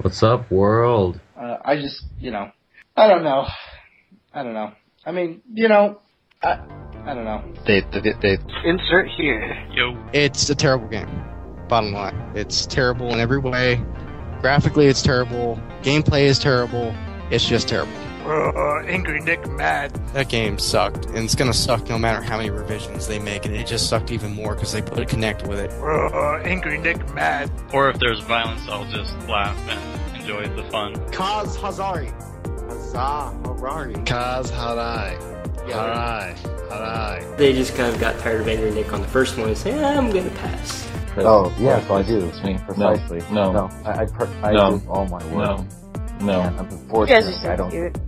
What's up, world? Uh, I just, you know, I don't know. I don't know. I mean, you know, I, I don't know. Dave, Dave, Dave. Insert here. Yo. It's a terrible game. Bottom line, it's terrible in every way. Graphically, it's terrible. Gameplay is terrible. It's just terrible. Uh, Angry Nick mad. That game sucked, and it's gonna suck no matter how many revisions they make, and it just sucked even more because they put a Kinect with it. Uh, Angry Nick mad. Or if there's violence, I'll just laugh and enjoy the fun. Kaz Hazari. Hazah Harari. Kaz Harai. Harai. Harai. They just kind of got tired of Angry Nick on the first one and say, eh, I'm gonna pass. Oh, yeah, so I do. It's me. Precisely. No. No. I, I, per- I No. do all my work. No. No. And You guys unfortunately, are so I don't. cute.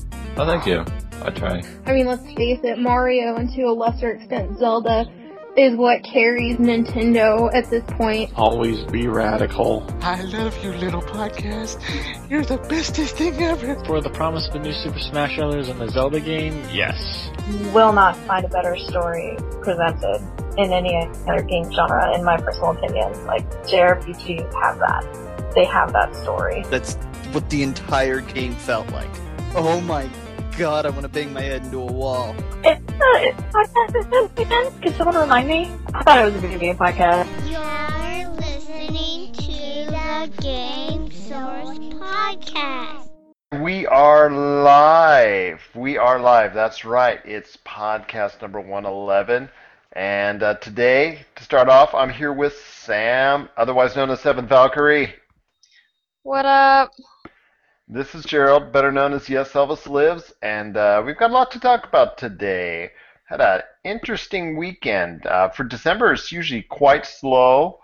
Oh, thank you. I try. I mean, let's face it, Mario and to a lesser extent Zelda is what carries Nintendo at this point. Always be radical. I love you, little podcast. You're the bestest thing ever. For the promise of the new Super Smash Bros. and the Zelda game, yes. You will not find a better story presented in any other game genre, in my personal opinion. Like, JRPGs have that. They have that story. That's what the entire game felt like. Oh my god, I want to bang my head into a wall. It's a it's a podcast again? Can someone remind me? I thought it was a video game podcast. You're listening to the Game Source Podcast. We are live. We are live. That's right. It's podcast number 111. And uh, today, to start off, I'm here with Sam, otherwise known as Seven Valkyrie. What up? This is Gerald, better known as Yes Elvis Lives, and uh, we've got a lot to talk about today. Had an interesting weekend. Uh, for December, it's usually quite slow,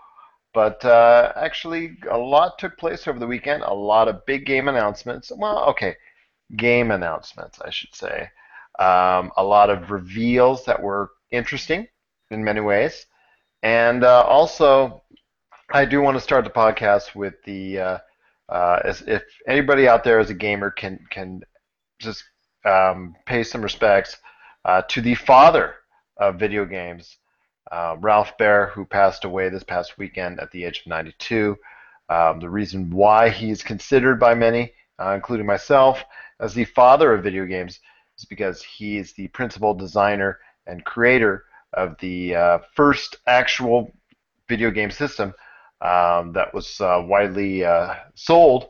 but uh, actually, a lot took place over the weekend. A lot of big game announcements. Well, okay, game announcements, I should say. Um, a lot of reveals that were interesting in many ways. And uh, also, I do want to start the podcast with the uh, if anybody out there as a gamer can can just um, pay some respects uh, to the father of video games, uh, Ralph Baer, who passed away this past weekend at the age of 92. Um, the reason why he is considered by many, uh, including myself, as the father of video games is because he is the principal designer and creator of the uh, first actual video game system um, that was uh, widely uh, sold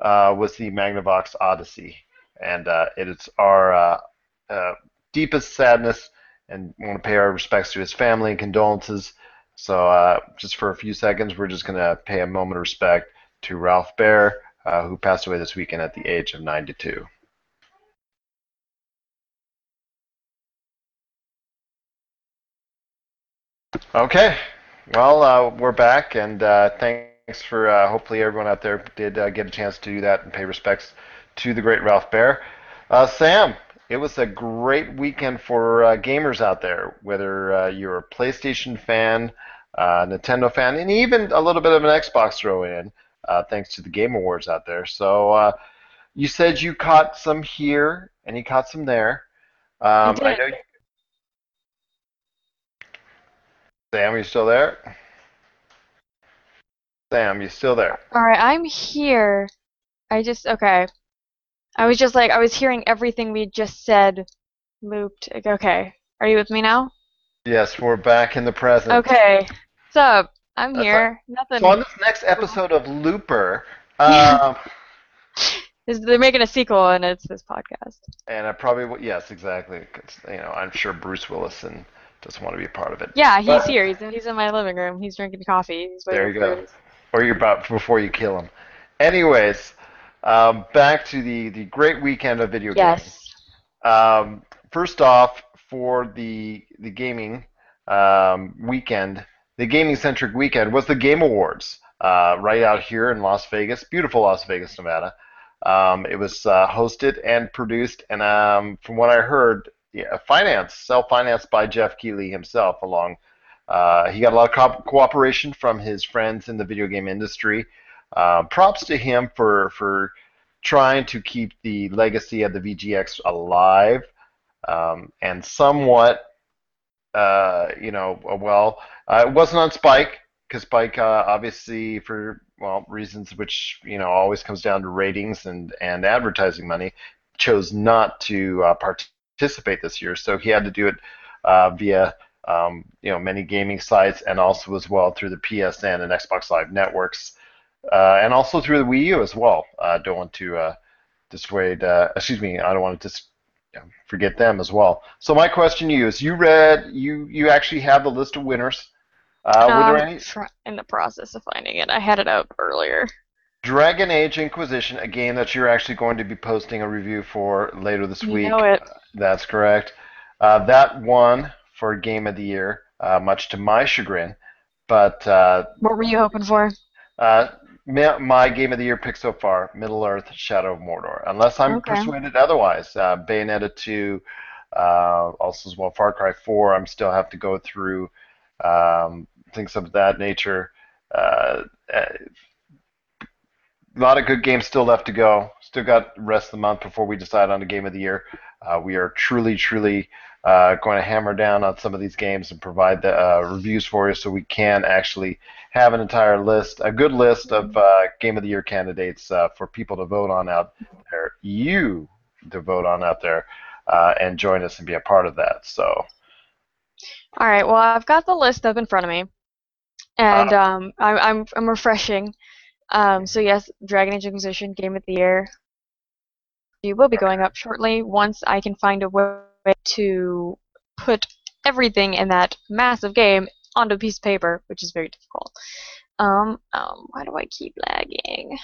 uh, was the Magnavox Odyssey, and uh, it is our uh, deepest sadness, and want to pay our respects to his family and condolences. So, just for a few seconds, we're just going to pay a moment of respect to Ralph Baer, who passed away this weekend at the age of 92. Okay, well, uh, we're back, and uh, thanks for uh, hopefully everyone out there did uh, get a chance to do that and pay respects to the great Ralph Baer. Uh, Sam, it was a great weekend for uh, gamers out there, whether uh, you're a PlayStation fan, uh, Nintendo fan, and even a little bit of an Xbox throw in, uh, thanks to the Game Awards out there. So uh, you said you caught some here and you caught some there. Um, I did. know. You... Sam, are you still there? Sam, you still there? Alright, I'm here. I just, okay. I was just like, I was hearing everything we just said looped. Like, Okay. Are you with me now? Yes, we're back in the present. Okay. What's up? I'm That's here. Nothing. So on this next episode of Looper, um, They're making a sequel and it's this podcast. and I probably yes, exactly. you know, I'm sure Bruce Willison doesn't want to be a part of it. Yeah, he's But- here. He's, he's in my living room. He's drinking coffee. He's There you go. his- Or you're about before you kill him. Anyways, um, back to the the great weekend of video games. Yes. Um, first off, for the the gaming um, weekend, the gaming centric weekend was the Game Awards uh, right out here in Las Vegas, beautiful Las Vegas, Nevada. Um, it was uh, hosted and produced, and um, from what I heard, yeah, finance, self-financed by Geoff Keighley himself. Along, uh, he got a lot of co- cooperation from his friends in the video game industry. Uh, props to him for for trying to keep the legacy of the VGX alive um, and somewhat, uh, you know, uh, well, uh, it wasn't on Spike because Spike, uh, obviously, for well reasons which you know always comes down to ratings and and advertising money, chose not to uh, participate this year. So he had to do it uh, via um, you know many gaming sites and also as well through the PSN and Xbox Live networks, uh, and also through the Wii U as well. I don't want to uh, dissuade. Uh, excuse me. I don't want to dis- you know, forget them as well. So my question to you is: You read you you actually have the list of winners. Uh, were there Um, any try- in the process of finding it. I had it up earlier. Dragon Age Inquisition, a game that you're actually going to be posting a review for later this You week. know it. That's correct. Uh, that won for Game of the Year, uh, much to my chagrin. But uh, What were you hoping for? uh, my, Game of the Year pick so far, Middle Earth: Shadow of Mordor. Unless I'm Okay. persuaded otherwise, uh, Bayonetta 2, uh, also as well Far Cry 4. I'm still have to go through um, things of that nature. Uh, uh, a lot of good games still left to go. Still got the rest of the month before we decide on the game of the year. Uh, we are truly, truly uh, going to hammer down on some of these games and provide the uh, reviews for you so we can actually have an entire list, a good list of uh, game of the year candidates uh, for people to vote on out there. You to vote on out there uh, and join us and be a part of that. So. All right. Well, I've got the list up in front of me, and um, I'm I'm I'm refreshing. Um, so yes, Dragon Age Inquisition Game of the Year. You will be going up shortly once I can find a way to put everything in that massive game onto a piece of paper, which is very difficult. Um, um, why do I keep lagging?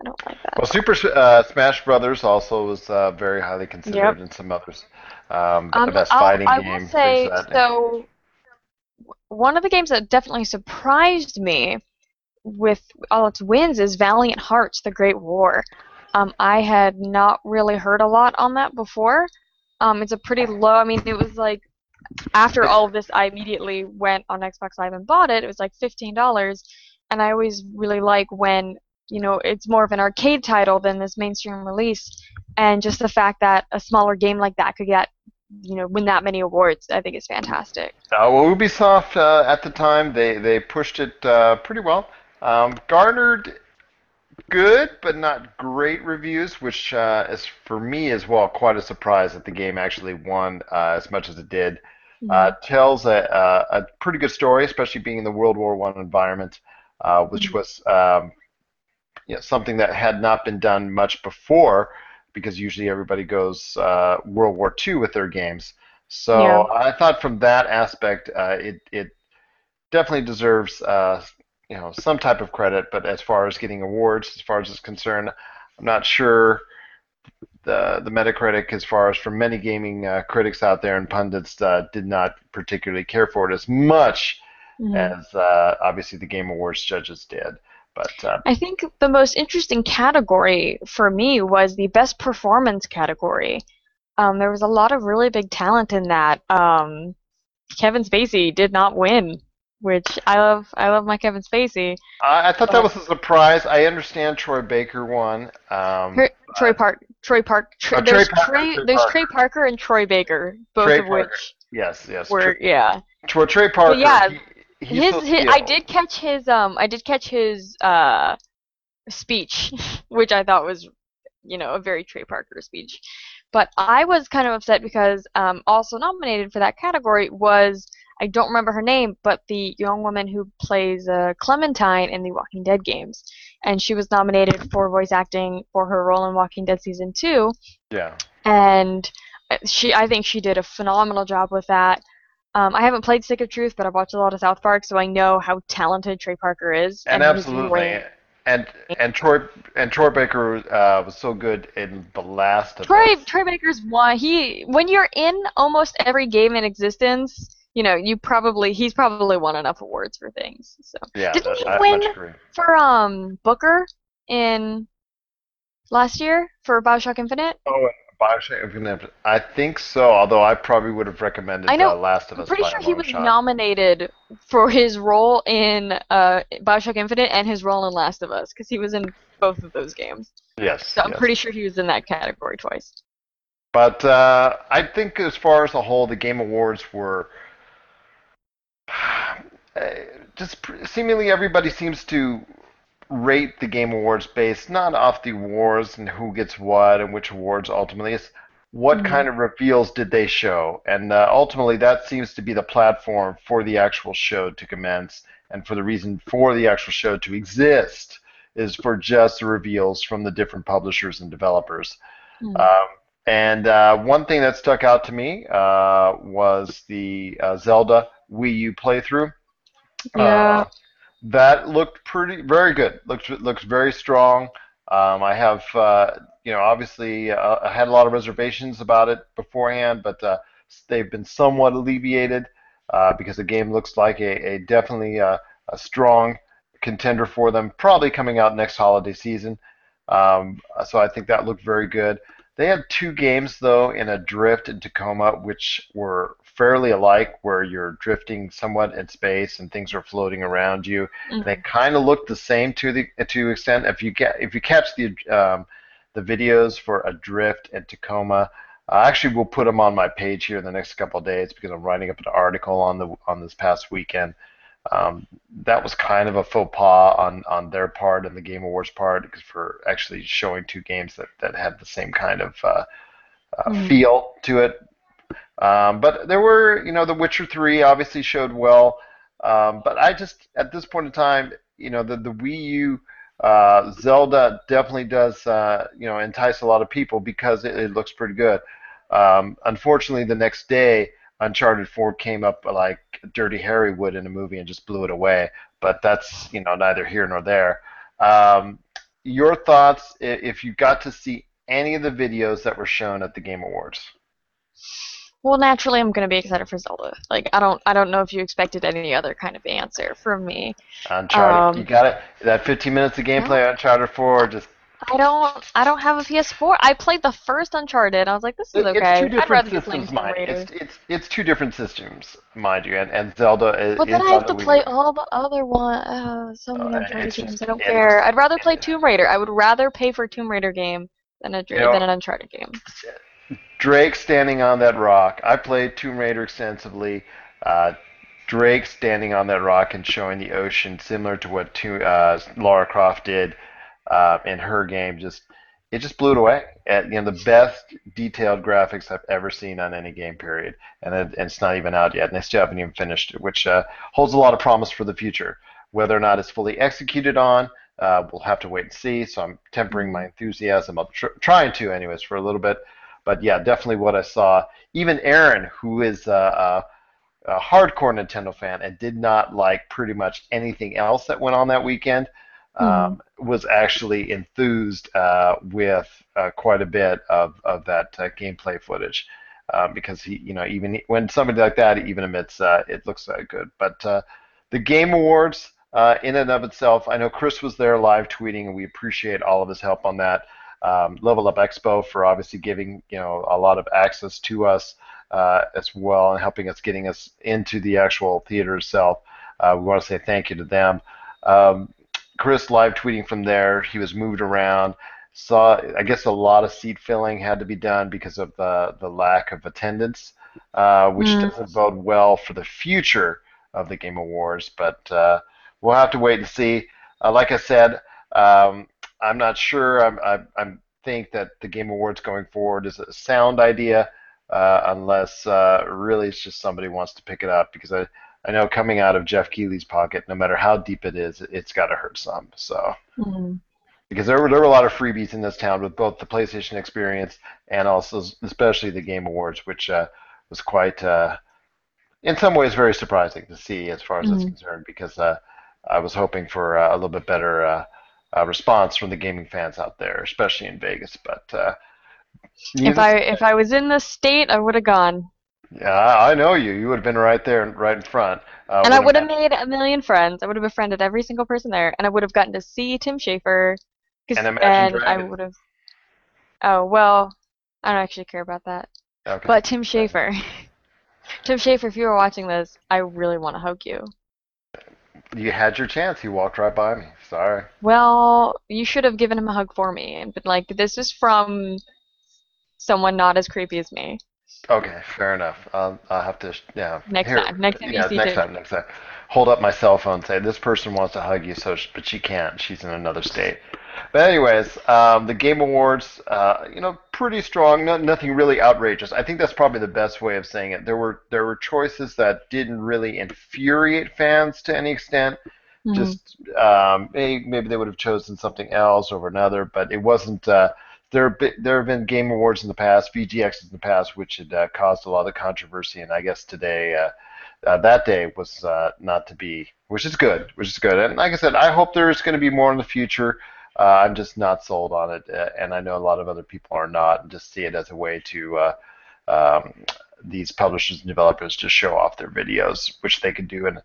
I don't like that. Well, Super uh, Smash Brothers also was uh, very highly considered, Yep. and some others. Um, Um, the best I'll- fighting I game. will say things of that so. One of the games that definitely surprised me with all its wins is Valiant Hearts: The Great War. Um, I had not really heard a lot on that before. Um, it's a pretty low. I mean, it was like after all of this, I immediately went on Xbox Live and bought it. It was like fifteen dollars, and I always really like when you know it's more of an arcade title than this mainstream release, and just the fact that a smaller game like that could get you know win that many awards, I think is fantastic. Uh, well, Ubisoft uh, at the time they they pushed it uh, pretty well. Um, garnered good but not great reviews, which uh, is for me as well quite a surprise that the game actually won uh, as much as it did. Uh, tells a, a, a pretty good story, especially being in the World War One environment, uh, which was um, you know, something that had not been done much before, because usually everybody goes uh, World War II with their games. So Yeah. I thought from that aspect, uh, it it definitely deserves uh, you know some type of credit. But as far as getting awards, as far as it's concerned, I'm not sure the the Metacritic, as far as from many gaming uh, critics out there and pundits, uh, did not particularly care for it as much Mhm. as uh, obviously the Game Awards judges did. But uh, I think the most interesting category for me was the best performance category. Um, there was a lot of really big talent in that. Um, Kevin Spacey did not win, which I love. I love my Kevin Spacey. I, I thought that was a surprise. I understand Troy Baker won. Um, Her, Troy Park, Troy Park. Tr- Oh, Trey there's Parker, Trey, Trey there's Parker. Trey Parker and Troy Baker, both Trey of Parker. which yes, yes. were Trey, yeah. Trey, Trey Parker. But yeah, he- he's his, his I did catch his um I did catch his uh speech, which I thought was you know a very Trey Parker speech. But I was kind of upset because um also nominated for that category was I don't remember her name, but the young woman who plays uh, Clementine in the Walking Dead games, and she was nominated for voice acting for her role in Walking Dead season two Yeah. and uh, she I think she did a phenomenal job with that. Um, I haven't played Stick of Truth, but I've watched a lot of South Park, so I know how talented Trey Parker is. And he's absolutely, and and Troy and Troy Baker uh, was so good in the last of Troy. Troy Baker's one. He when you're in almost every game in existence, you know you probably he's probably won enough awards for things. So Yeah, didn't he win for um Booker in last year for Bioshock Infinite? Oh, Bioshock Infinite. I think so. Although I probably would have recommended I know. uh, Last of Us. I'm pretty sure he was shot. nominated for his role in uh, Bioshock Infinite and his role in Last of Us because he was in both of those games. Yes. So I'm yes. pretty sure he was in that category twice. But uh, I think, as far as a whole, the Game Awards were uh, just pr- seemingly everybody seems to rate the Game Awards based not off the awards and who gets what and which awards ultimately. It's what Mhm. kind of reveals did they show, and uh, ultimately that seems to be the platform for the actual show to commence, and for the reason for the actual show to exist is for just the reveals from the different publishers and developers. Hmm. Um, and uh, one thing that stuck out to me uh, was the uh, Zelda Wii U playthrough. Yeah. Uh, that looked pretty, very good. Looks looks very strong. Um, I have, uh, you know, obviously uh, I had a lot of reservations about it beforehand, but uh, they've been somewhat alleviated uh, because the game looks like a, a definitely uh, a strong contender for them. Probably coming out next holiday season. Um, so I think that looked very good. They had two games though in Adrift in Tacoma, which were fairly alike, where you're drifting somewhat in space and things are floating around you. Mhm. They kind of look the same to the to extent. If you get if you catch the um, the videos for Adrift and Tacoma, I actually will put them on my page here in the next couple of days because I'm writing up an article on the on this past weekend. Um, that was kind of a faux pas on, on their part and the Game Awards part because for actually showing two games that, that had the same kind of uh, uh, Mhm. feel to it. Um, but there were, you know, The Witcher 3 obviously showed well. Um, but I just, at this point in time, you know, the, the Wii U uh, Zelda definitely does, uh, you know, entice a lot of people because it, it looks pretty good. Um, unfortunately, the next day, Uncharted 4 came up like Dirty Harry would in a movie and just blew it away. But that's, you know, neither here nor there. Um, your thoughts if you got to see any of the videos that were shown at the Game Awards? Well, naturally, I'm gonna be excited for Zelda. Like, I don't, I don't know if you expected any other kind of answer from me. Uncharted, Um, you got it. That 15 minutes of gameplay, on Uncharted 4, just I don't, I don't have a PS4. I played the first Uncharted. I was like, this is okay. It's two I'd different be playing systems, mind. It's, it's it's two different systems, mind you, and, and Zelda is. But then is I have to the Wii play all the other one. Uh, so many Uh, Uncharted games. just- I don't care. I'd rather play Tomb Raider. I would rather pay for a Tomb Raider game than a You know- than an Uncharted game. Drake standing on that rock. I played Tomb Raider extensively. Uh, Drake standing on that rock and showing the ocean, similar to what to, uh, Lara Croft did uh, in her game, just it just blew it away. And, you know, the best detailed graphics I've ever seen on any game. Period. And, it, and it's not even out yet, and they still haven't even finished it, which uh, holds a lot of promise for the future. Whether or not it's fully executed on, uh, we'll have to wait and see. So I'm tempering my enthusiasm. I'm tr- trying to, anyways, for a little bit. But yeah, definitely what I saw. Even Aaron, who is uh, a, a hardcore Nintendo fan and did not like pretty much anything else that went on that weekend, um, was actually enthused uh, with uh, quite a bit of, of that uh, gameplay footage. Uh, because he, you know, even when somebody like that even admits uh, it looks that good. But uh, the Game Awards, uh, in and of itself, I know Chris was there live tweeting, and we appreciate all of his help on that. Um, Level Up Expo for obviously giving you know a lot of access to us uh, as well and helping us getting us into the actual theater itself. Uh, we want to say thank you to them. Um, Chris live tweeting from there. He was moved around. Saw, I guess, a lot of seat filling had to be done because of the the lack of attendance, uh, which Mm. doesn't bode well for the future of the Game Awards. But uh, we'll have to wait and see. Uh, like I said, um, I'm not sure. I'm, I, I think that the Game Awards going forward is a sound idea, uh, unless uh, really it's just somebody wants to pick it up. Because I, I know coming out of Geoff Keighley's pocket, no matter how deep it is, it's got to hurt some. So Mhm. because there were there were a lot of freebies in this town with both the PlayStation Experience and also especially the Game Awards, which uh, was quite, uh, in some ways, very surprising to see as far as that's Mhm. concerned. Because uh, I was hoping for uh, a little bit better uh, response from the gaming fans out there, especially in Vegas. But uh, If I if I was in the state, I would have gone, yeah, I know you. You would have been right there, right in front. Uh, and I would would've made a million friends. I would have befriended every single person there, and I would have gotten to see Tim Schafer. And Imagine and I would have. Oh well, I don't actually care about that. Okay. But Tim Schafer, Tim Schafer, if you were watching this, I really want to hug you. You had your chance. You walked right by me. Sorry. Well, you should have given him a hug for me, and been like, "This is from someone not as creepy as me." Okay, fair enough. I'll, I'll have to, yeah. Next time. Next time you yeah, see next Tim. time, next time. hold up my cell phone and say this person wants to hug you, so but she can't. She's in another state. But anyways, um, the Game Awards, uh, you know, pretty strong. No, nothing really outrageous. I think that's probably the best way of saying it. There were there were choices that didn't really infuriate fans to any extent. Mhm. Just um, maybe, maybe they would have chosen something else over another, but it wasn't. Uh, there, have been- there have been Game Awards in the past, VGX in the past, which had uh, caused a lot of controversy, and I guess today, uh, uh, that day was uh, not to be, which is good, which is good. And like I said, I hope there's going to be more in the future. Uh, I'm just not sold on it, uh, and I know a lot of other people are not, and just see it as a way to uh, um, these publishers and developers to show off their videos, which they can do in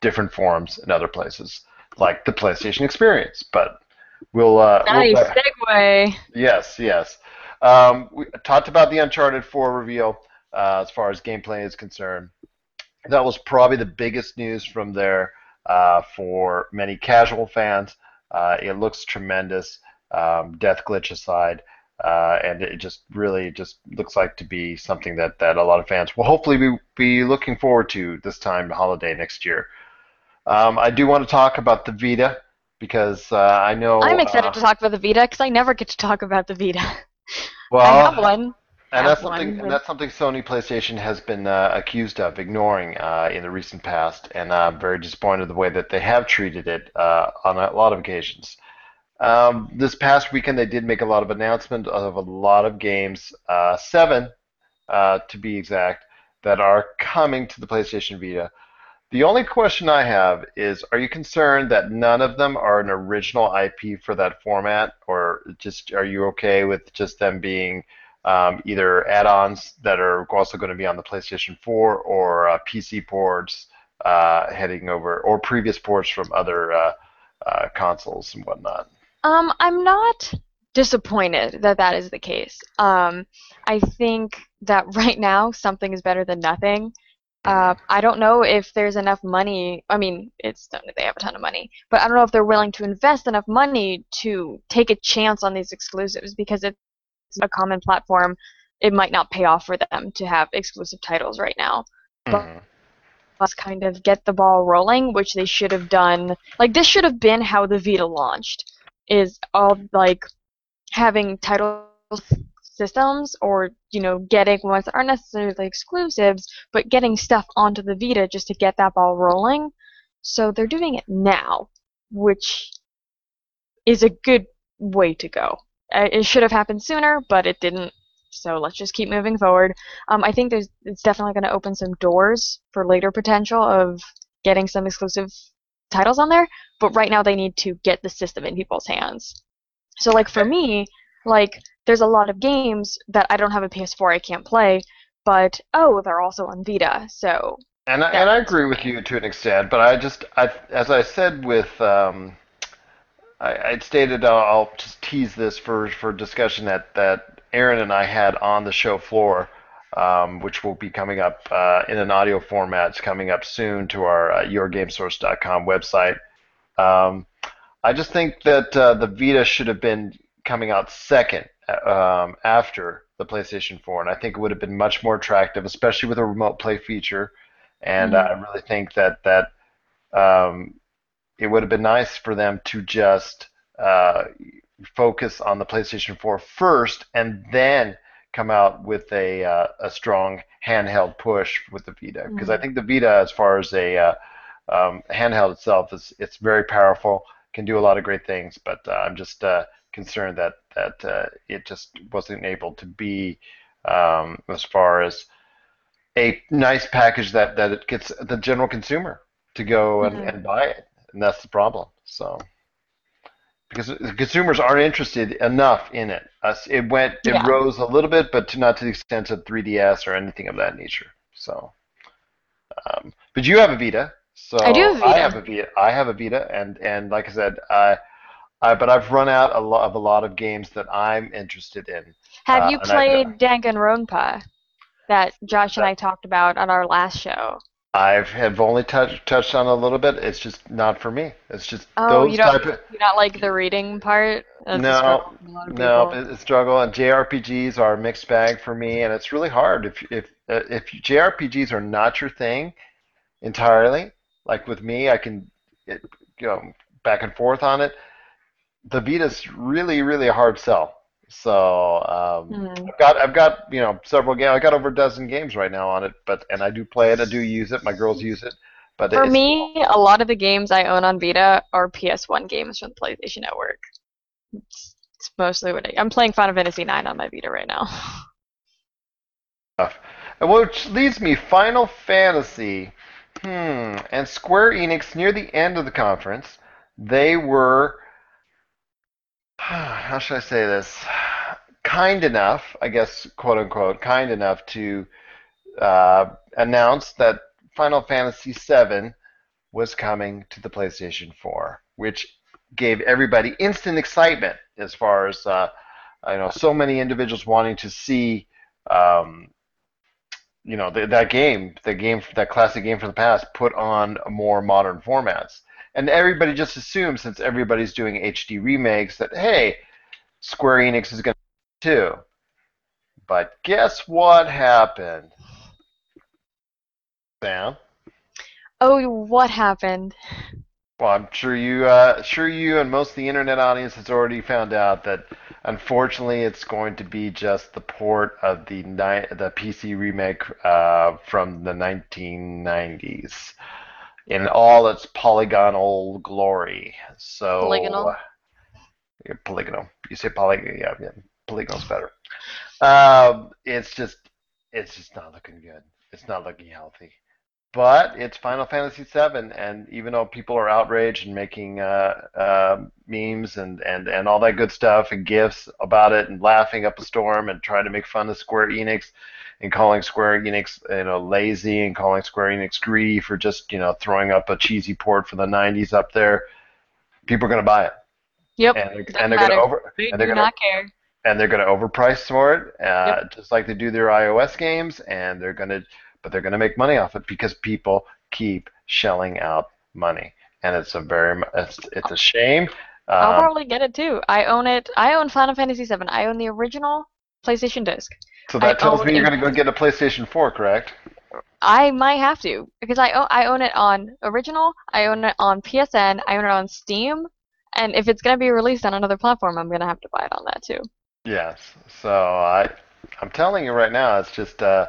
different forms in other places, like the PlayStation Experience. But we'll, uh, Nice we'll segue. Yes, yes. Um, we talked about the Uncharted 4 reveal uh, as far as gameplay is concerned. That was probably the biggest news from there uh, for many casual fans. Uh, it looks tremendous, um, death glitch aside, uh, and it just really just looks like to be something that, that a lot of fans will hopefully be, be looking forward to this time holiday next year. Um, I do want to talk about the Vita because uh, I know I'm excited uh, to talk about the Vita because I never get to talk about the Vita. Well, I have one. And that's something. but- And that's something Sony PlayStation has been uh, accused of ignoring uh, in the recent past, and I'm very disappointed the way that they have treated it uh, on a lot of occasions. Um, this past weekend, they did make a lot of announcements of a lot of games, uh, seven uh, to be exact, that are coming to the PlayStation Vita. The only question I have is, are you concerned that none of them are an original IP for that format, or just are you okay with just them being um, either add-ons that are also going to be on the PlayStation 4 or uh, PC ports uh, heading over, or previous ports from other uh, uh, consoles and whatnot? Um, I'm not disappointed that that is the case. Um, I think that right now something is better than nothing. Uh, I don't know if there's enough money. I mean, it's they have a ton of money, but I don't know if they're willing to invest enough money to take a chance on these exclusives because it's a common platform. It might not pay off for them to have exclusive titles right now. But mm-hmm. let's kind of get the ball rolling, which they should have done. Like this should have been how the Vita launched. Is all like having title systems or you know getting ones that aren't necessarily exclusives, but getting stuff onto the Vita just to get that ball rolling. So they're doing it now, which is a good way to go. Uh, It should have happened sooner, but it didn't. So let's just keep moving forward. Um, I think there's it's definitely going to open some doors for later potential of getting some exclusive titles on there. But right now they need to get the system in people's hands. So like for me, like there's a lot of games that I don't have a PS4 I can't play, but oh they're also on Vita. So And I, and I agree with you to an extent, but I just, I, as I said with, um, I, I'd stated, uh, I'll just tease this for, for discussion that, that Aaron and I had on the show floor, um, which will be coming up uh, in an audio format. It's coming up soon to our uh, yourgamesource.com website. Um, I just think that uh, the Vita should have been coming out second um, after the PlayStation 4, and I think it would have been much more attractive, especially with a remote play feature. And uh, I really think that that um, it would have been nice for them to just uh, focus on the PlayStation 4 first, and then come out with a uh, a strong handheld push with the Vita. Because I Mhm. think the Vita, as far as a uh, um, handheld itself, is it's very powerful, can do a lot of great things. But uh, I'm just uh, concerned that that uh, it just wasn't able to be um, as far as a nice package that, that it gets the general consumer to go and, Mhm. and buy it, and that's the problem. So because the consumers aren't interested enough in it, Us- it went it Yeah. rose a little bit, but to, not to the extent of 3DS or anything of that nature. So, um, but you have a Vita, so I do have a I Vita. have a Vita. I have a Vita, and and like I said, I. I, but I've run out a lot of a lot of games that I'm interested in. have Uh, you played Danganronpa that Josh and I talked about on our last show? I've have only touched touched on a little bit. It's just not for me. It's just Oh, those you don't type of you not like the reading part? That's no, struggle for a lot of no, it's struggle. And JRPGs are a mixed bag for me, and it's really hard if if uh, if JRPGs are not your thing entirely. like with me, I can it, go back and forth on it. The Vita's really, really a hard sell. So um, Hmm. I've got I've got you know several games. I got over a dozen games right now on it, but and I do play it. I do use it. My girls use it. But For me, a lot of the games I own on Vita are PS1 games from the PlayStation Network. It's, it's mostly what I, I'm playing Final Fantasy IX on my Vita right now. which leads me, Final Fantasy. Hmm. And Square Enix, near the end of the conference, they were. How should I say this? Kind enough, I guess, quote unquote, kind enough to uh, announce that Final Fantasy VII was coming to the PlayStation 4, which gave everybody instant excitement as far as uh, I know so many individuals wanting to see um, you know th- that game, the game, that classic game from the past, put on more modern formats. And everybody just assumes, since everybody's doing HD remakes, that hey, Square Enix is going to too. But guess what happened? Sam. Oh, what happened? Well, I'm sure you, uh, sure you, and most of the internet audience has already found out that, unfortunately, it's going to be just the port of the ni- the PC remake uh, from the 1990s in all its polygonal glory. So Polygonal? Yeah, polygonal. You say polygonal? Yeah, yeah. Polygonal's better. Um, it's just, it's just not looking good. It's not looking healthy. But it's Final Fantasy VII, and even though people are outraged and making uh, uh, memes and, and, and all that good stuff and gifs about it and laughing up a storm and trying to make fun of Square Enix and calling Square Enix you know lazy and calling Square Enix greedy for just you know throwing up a cheesy port from the 90s up there, people are going to buy it. Yep. And they're, and they're going to over They and they're do to not care. and they're going to overprice for it, uh, just like they do their iOS games, and they're going to, but they're going to make money off it because people keep shelling out money, and it's a very, it's, it's a shame. I'll Um, probably get it too. I own it. I own Final Fantasy VII. I own the original PlayStation disc. so that I tells me you're going to go get a PlayStation 4, correct? I might have to because I own I own it on original. I own it on PSN. I own it on Steam. And if it's gonna be released on another platform, I'm gonna have to buy it on that too. Yes. So I, I'm telling you right now, it's just, uh,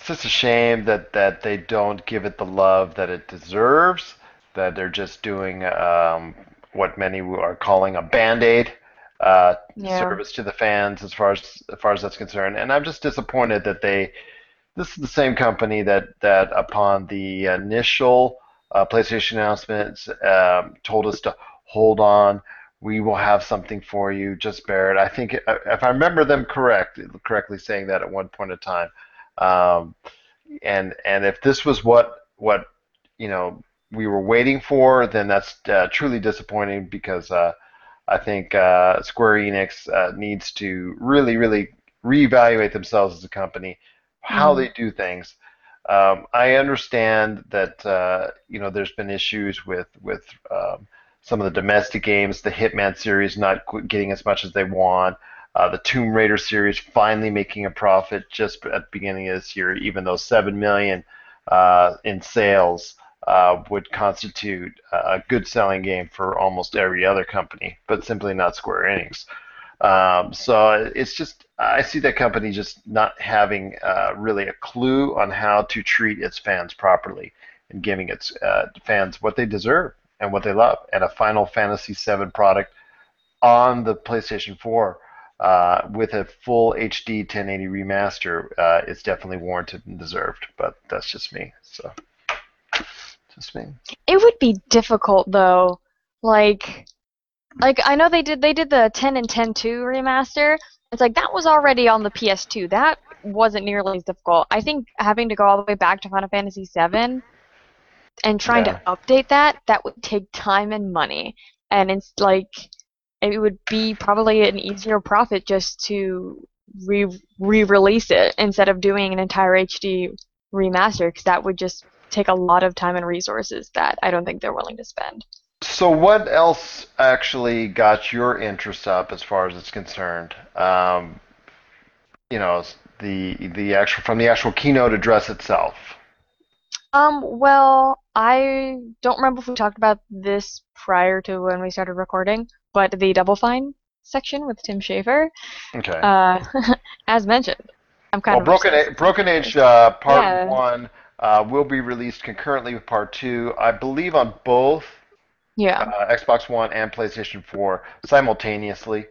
it's just a shame that that they don't give it the love that it deserves. That they're just doing um, what many are calling a band-aid uh, Yeah. service to the fans, as far as as far as that's concerned. And I'm just disappointed that they. This is the same company that that upon the initial uh, PlayStation announcements um, told us to hold on. We will have something for you. Just bear it. I think uh, if I remember them correct, correctly saying that at one point in time. Um, and and if this was what what you know we were waiting for, then that's uh, truly disappointing because uh, I think uh, Square Enix uh, needs to really really reevaluate themselves as a company, how Mhm. they do things. Um, I understand that uh, you know there's been issues with with um, some of the domestic games, the Hitman series not getting as much as they want. Uh, the Tomb Raider series finally making a profit just at the beginning of this year, even though seven million uh, in sales uh, would constitute a good selling game for almost every other company, but simply not Square Enix. Um, so it's just I see that company just not having uh, really a clue on how to treat its fans properly and giving its uh, fans what they deserve and what they love. And a Final Fantasy VII product on the PlayStation 4 uh, with a full HD 1080 remaster uh, is definitely warranted and deserved. But that's just me. So just me. It would be difficult though. Like like I know they did they did the 10 and 10 2 remaster. It's like that was already on the PS2. That wasn't nearly as difficult. I think having to go all the way back to Final Fantasy 7 and trying Yeah. to update that that would take time and money. And it's like it would be probably an easier profit just to re re-release it instead of doing an entire HD remaster because that would just take a lot of time and resources that I don't think they're willing to spend. So what else actually got your interest up as far as it's concerned? Um, you know, the the actual from the actual keynote address itself. Um, well, I don't remember if we talked about this prior to when we started recording, but the Double Fine section with Tim Schafer, Okay. uh, as mentioned, I'm kind well, of Broken. Age, Broken Age uh, Part Yeah. One uh, will be released concurrently with Part Two, I believe, on both Yeah. uh, Xbox One and PlayStation 4 simultaneously.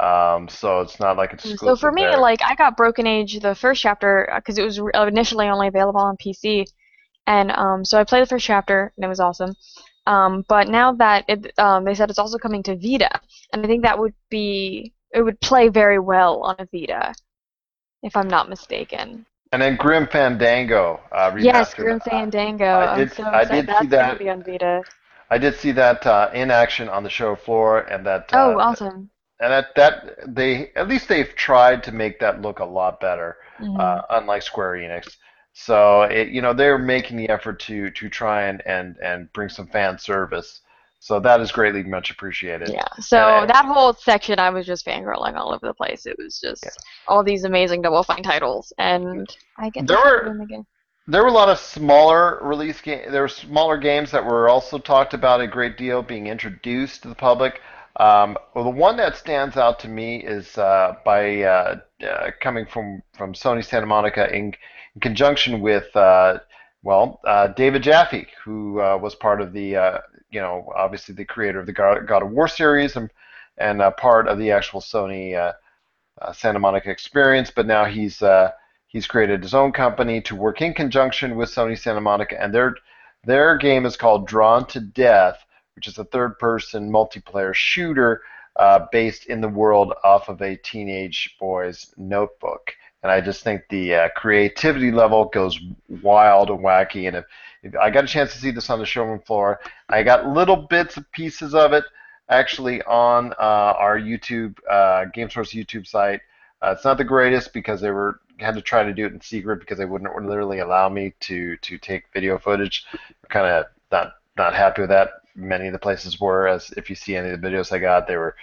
Um, so it's not like it's So for me, there. like I got Broken Age the first chapter because it was re- initially only available on PC, and um, so I played the first chapter and it was awesome. Um, but now that it, um, they said it's also coming to Vita, and I think that would be it would play very well on a Vita, if I'm not mistaken. and then Grim Fandango uh, remastered. Yes, Grim Fandango. I I'm did- so I did That's see that. be on Vita. I did see that uh, in action on the show floor, and that uh, oh, awesome. and that that they at least they've tried to make that look a lot better, Mhm. uh, unlike Square Enix. So it you know they're making the effort to to try and and and bring some fan service. So that is greatly much appreciated. Yeah. So And- that whole section, I was just fangirling all over the place. It was just all these amazing Double Fine titles, and I get There were- them again. There were a lot of smaller release game. There were smaller games that were also talked about a great deal being introduced to the public. Um, well, the one that stands out to me is uh, by uh, uh, coming from from Sony Santa Monica in, in conjunction with uh, well uh, David Jaffe, who uh, was part of the uh, you know obviously the creator of the God of War series and and part of the actual Sony uh, Santa Monica experience, but now he's he's created his own company to work in conjunction with Sony Santa Monica, and their their game is called Drawn to Death, which is a third-person multiplayer shooter uh, based in the world off of a teenage boy's notebook. And I just think the uh, creativity level goes wild and wacky. And if, if I got a chance to see this on the showroom floor, I got little bits and pieces of it actually on uh, our YouTube uh, GameSource YouTube site. Uh, it's not the greatest because they were had to try to do it in secret because they wouldn't literally allow me to to take video footage. Kind of not not happy with that. Many of the places were, as if you see any of the videos I got, they were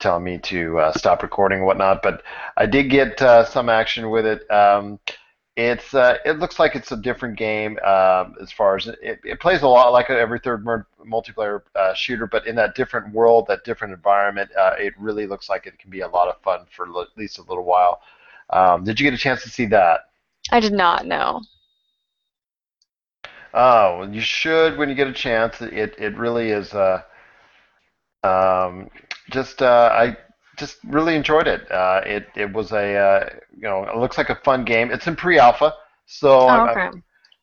telling me to uh, stop recording and whatnot. But I did get uh, some action with it. Um, it's uh, it looks like it's a different game um, as far as it, it plays a lot like every third multiplayer uh, shooter, but in that different world, that different environment, uh, it really looks like it can be a lot of fun for l- at least a little while. Um, did you get a chance to see that? I did not know. Oh, well, you should when you get a chance. It it really is. Uh, um, just uh, I just really enjoyed it. Uh, it it was a uh, you know it looks like a fun game. It's in pre-alpha, so Oh, okay.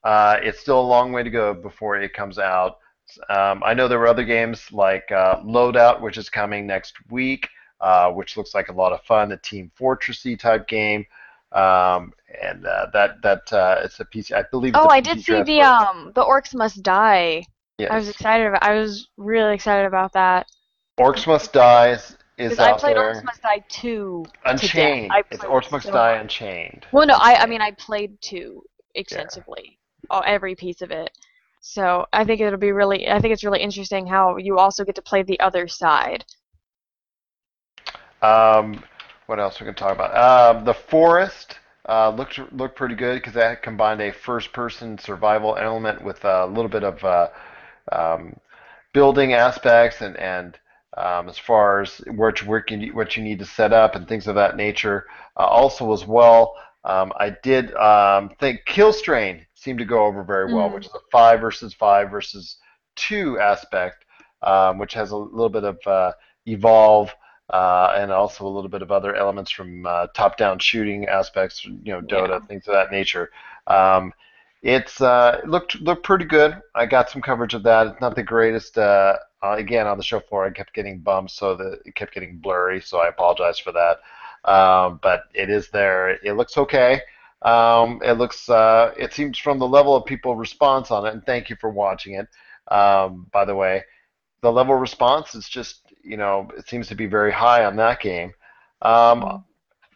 uh, it's still a long way to go before it comes out. Um, I know there were other games like uh, Loadout, which is coming next week, uh, which looks like a lot of fun. The Team Fortressy type game, um, and uh, that that uh, it's a PC. I believe. It's Oh, a I PC did see the um the Orcs Must Die. I was excited about. I was really excited about that. Orcs Must Die is, is Because I played there. Orcs Must Die two. Unchained. It's Orcs Must so Die much. Unchained. Well, no, I I mean I played two extensively, oh, every piece of it. So I think it'll be really. I think it's really interesting how you also get to play the other side. Um, what else we can talk about? Um, the Forest uh, looked looked pretty good because that combined a first-person survival element with a little bit of uh, um, building aspects and and um, as far as what you, what you what you need to set up and things of that nature. Uh, also, as well, um, I did um, think Kill Strain seemed to go over very well, Mm. which is a five versus five versus two aspect, um, which has a little bit of uh, evolve uh, and also a little bit of other elements from uh, top-down shooting aspects, you know, Dota, things of that nature. Um, it's uh, it looked looked pretty good. I got some coverage of that. It's not the greatest. Uh, again, on the show floor, I kept getting bumped, so that it kept getting blurry. So I apologize for that. Um, but it is there. It looks okay. Um, it looks. Uh, it seems from the level of people response on it, and thank you for watching it. Um, by the way, the level of response is just you know it seems to be very high on that game. Um,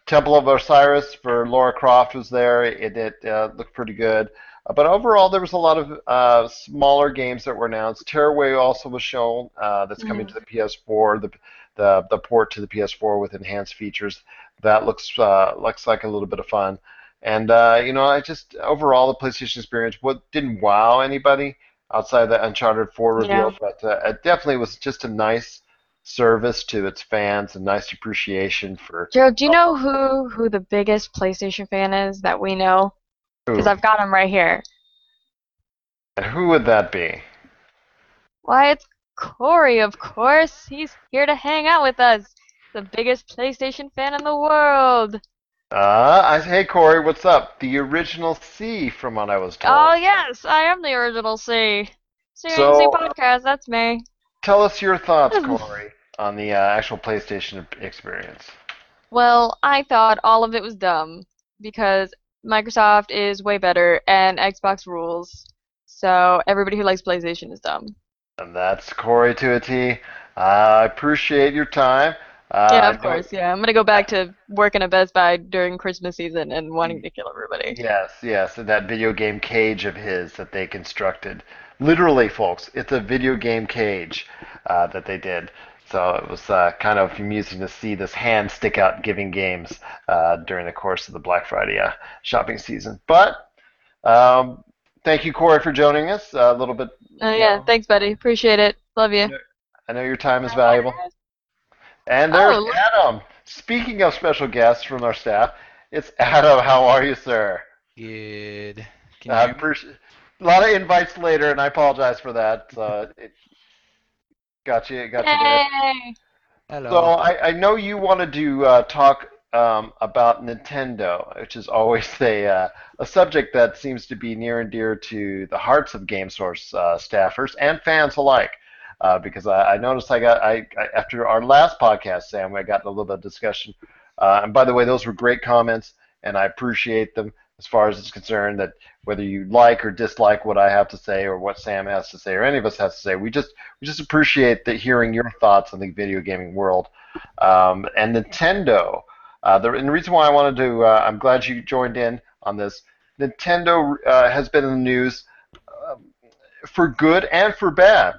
Temple of Osiris for Lara Croft was there. It, it uh, looked pretty good. But overall, there was a lot of uh, smaller games that were announced. Tearaway also was shown. Uh, that's coming Mhm. to the PS4. The, the the port to the PS4 with enhanced features. That looks uh, looks like a little bit of fun. And uh, you know, I just overall the PlayStation experience, what didn't wow anybody outside the Uncharted 4 reveal, Yeah. but uh, it definitely was just a nice service to its fans, a nice appreciation for Gerald, do you know who who the biggest PlayStation fan is that we know? Because. I've got him right here. And who would that be? Why, it's Corey, of course. He's here to hang out with us. The biggest PlayStation fan in the world. Uh, I hey Corey, what's up? The original C from what I was told. Oh yes, I am the original C. CNC So- podcast. That's me. Tell us your thoughts, Corey, on the uh, actual PlayStation experience. Well, I thought all of it was dumb because Microsoft is way better and Xbox rules. So everybody who likes PlayStation is dumb. And that's Corey to a T. Uh, I appreciate your time. Uh, yeah, of course. Yeah, I'm gonna go back to working at Best Buy during Christmas season and wanting to kill everybody. Yes, yes, and that video game cage of his that they constructed. Literally, folks, it's a video game cage uh, that they did. So it was uh, kind of amusing to see this hand stick out giving games uh, during the course of the Black Friday uh, shopping season. But um, thank you, Corey, for joining us. a little bit. Uh, yeah, thanks, buddy. Appreciate it. Love you. I know your time is valuable. And there's Oh, Adam. Speaking of special guests from our staff, it's Adam. How are you, sir? Good. I appreciate a lot of invites later, and I apologize for that. Uh, it got you, got. Hey. Hello. So I, I know you wanted to uh, talk um, about Nintendo, which is always a uh, a subject that seems to be near and dear to the hearts of GameSource uh, staffers and fans alike. Uh, because I, I noticed I got I, I after our last podcast, Sam, I got a little bit of discussion. Uh, and by the way, those were great comments, and I appreciate them as far as it's concerned. That whether you like or dislike what I have to say, or what Sam has to say, or any of us has to say, we just we just appreciate the hearing your thoughts on the video gaming world. Um, and Nintendo, uh, the, and the reason why I wanted to, uh, I'm glad you joined in on this. Nintendo uh, has been in the news um, for good and for bad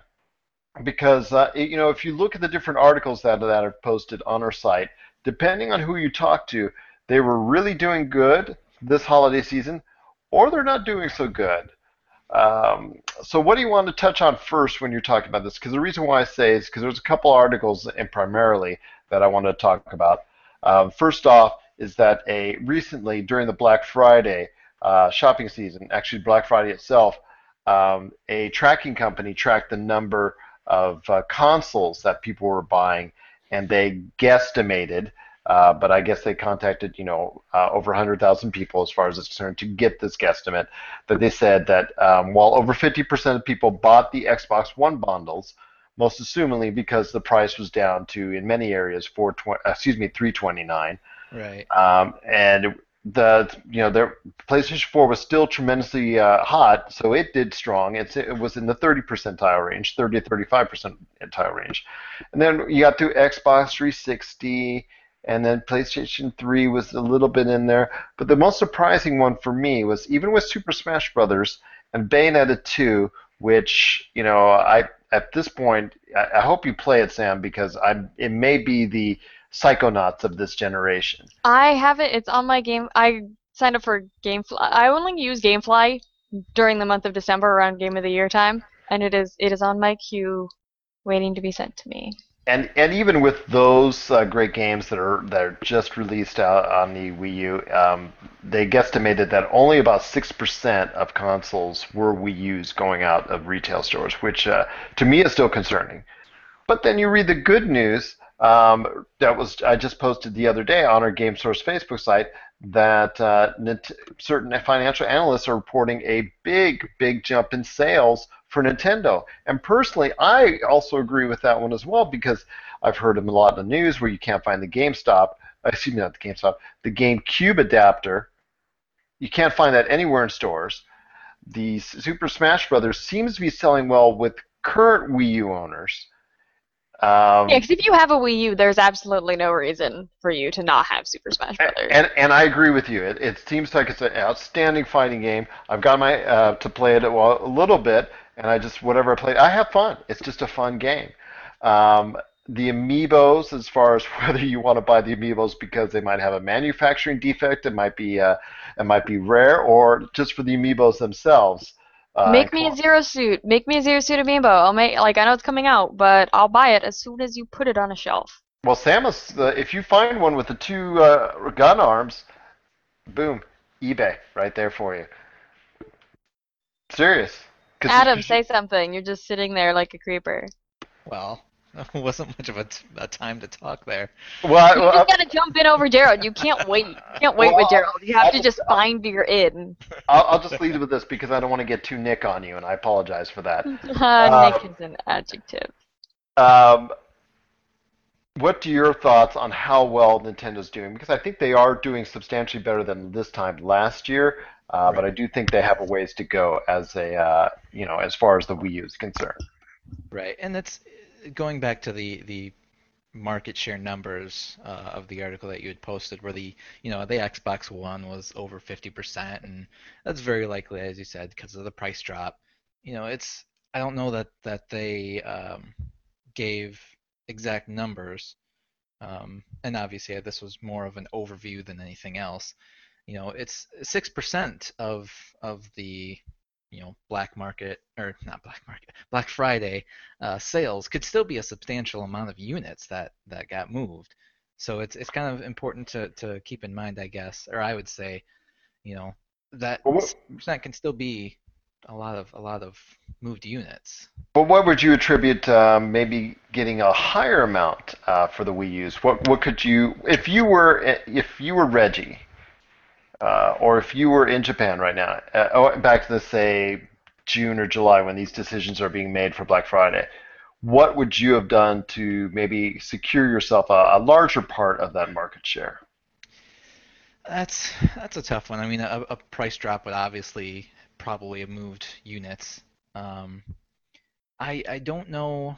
because uh, it- you know if you look at the different articles that that are posted on our site, depending on who you talk to, they were really doing good this holiday season, or they're not doing so good. Um, so what do you want to touch on first when you're talking about this? Because the reason why I say is because there's a couple articles, and primarily that I want to talk about. Um, first off, is that a recently during the Black Friday uh, shopping season, actually Black Friday itself, um, a tracking company tracked the number of uh, consoles that people were buying, and they guesstimated. Uh, but I guess they contacted, you know, uh, over 100,000 people as far as it's concerned to get this guesstimate. That they said that um, while over 50% of people bought the Xbox One bundles, most assumingly because the price was down to, in many areas, 420, excuse me, 329. Right. Um, and the you know their PlayStation 4 was still tremendously uh, hot, so it did strong. It's, it was in the 30 percentile range, 30 to 35 percentile range. And then you got to Xbox 360, and then PlayStation 3 was a little bit in there. But the most surprising one for me was even with Super Smash Brothers and Bayonetta 2, which you know I at this point I, I hope you play it, Sam, because I'm it may be the Psychonauts of this generation. I have it. It's on my game. I signed up for GameFly. I only use GameFly during the month of December around Game of the Year time, and it is it is on my queue, waiting to be sent to me. And and even with those uh, great games that are that are just released out on the Wii U, um, they guesstimated that only about six percent of consoles were Wii U's going out of retail stores, which uh, to me is still concerning. But then you read the good news um, that was I just posted the other day on our GameSource Facebook site that uh, certain financial analysts are reporting a big, big jump in sales for Nintendo. And personally, I also agree with that one as well because I've heard a lot in the news where you can't find the GameStop, excuse me, not the GameStop, the GameCube adapter. You can't find that anywhere in stores. The Super Smash Brothers seems to be selling well with current Wii U owners. Um, Yeah, because if you have a Wii U, there's absolutely no reason for you to not have Super Smash Brothers. And and I agree with you. It, it seems like it's an outstanding fighting game. I've got my uh, to play it a little bit, and I just whatever I play, I have fun. It's just a fun game. Um, the amiibos, as far as whether you want to buy the amiibos because they might have a manufacturing defect, it might be uh, it might be rare, or just for the amiibos themselves. Uh, Make me a zero suit. Make me a zero suit amiibo. I'll make like I know it's coming out, but I'll buy it as soon as you put it on a shelf. Well, Samus, uh, if you find one with the two uh, gun arms, boom, eBay right there for you. Serious. Adam, say something. You're just sitting there like a creeper. Well, wasn't much of a, t- a time to talk there. Well, I, You well, just gotta jump in over Gerald. You can't wait. You can't wait Well, with Gerald. You have to I'll- just find your in. I'll, I'll just lead with this because I don't want to get too Nick on you, and I apologize for that. Uh, Nick is an adjective. Um, what are your thoughts on how well Nintendo's doing? Because I think they are doing substantially better than this time last year, uh, but I do think they have a ways to go as a uh, you know as far as the Wii U is concerned. Right, and that's going back to the the market share numbers uh, of the article that you had posted, where the you know the Xbox One was over 50%, and that's very likely, as you said, because of the price drop. You know, it's I don't know that that they um, gave exact numbers, um, and obviously this was more of an overview than anything else. You know, it's six percent of of the you know black market or not black market black friday uh, sales could still be a substantial amount of units that that got moved so it's it's kind of important to to keep in mind i guess or i would say you know that Well, percent can still be a lot of a lot of moved units But what would you attribute um, maybe getting a higher amount uh, for the Wii U's? What what could you if you were if you were Reggie, uh, or if you were in Japan right now, uh, oh, back to say June or July when these decisions are being made for Black Friday, what would you have done to maybe secure yourself a, a larger part of that market share? That's that's a tough one. I mean, a, a price drop would obviously probably have moved units. Um, I I don't know.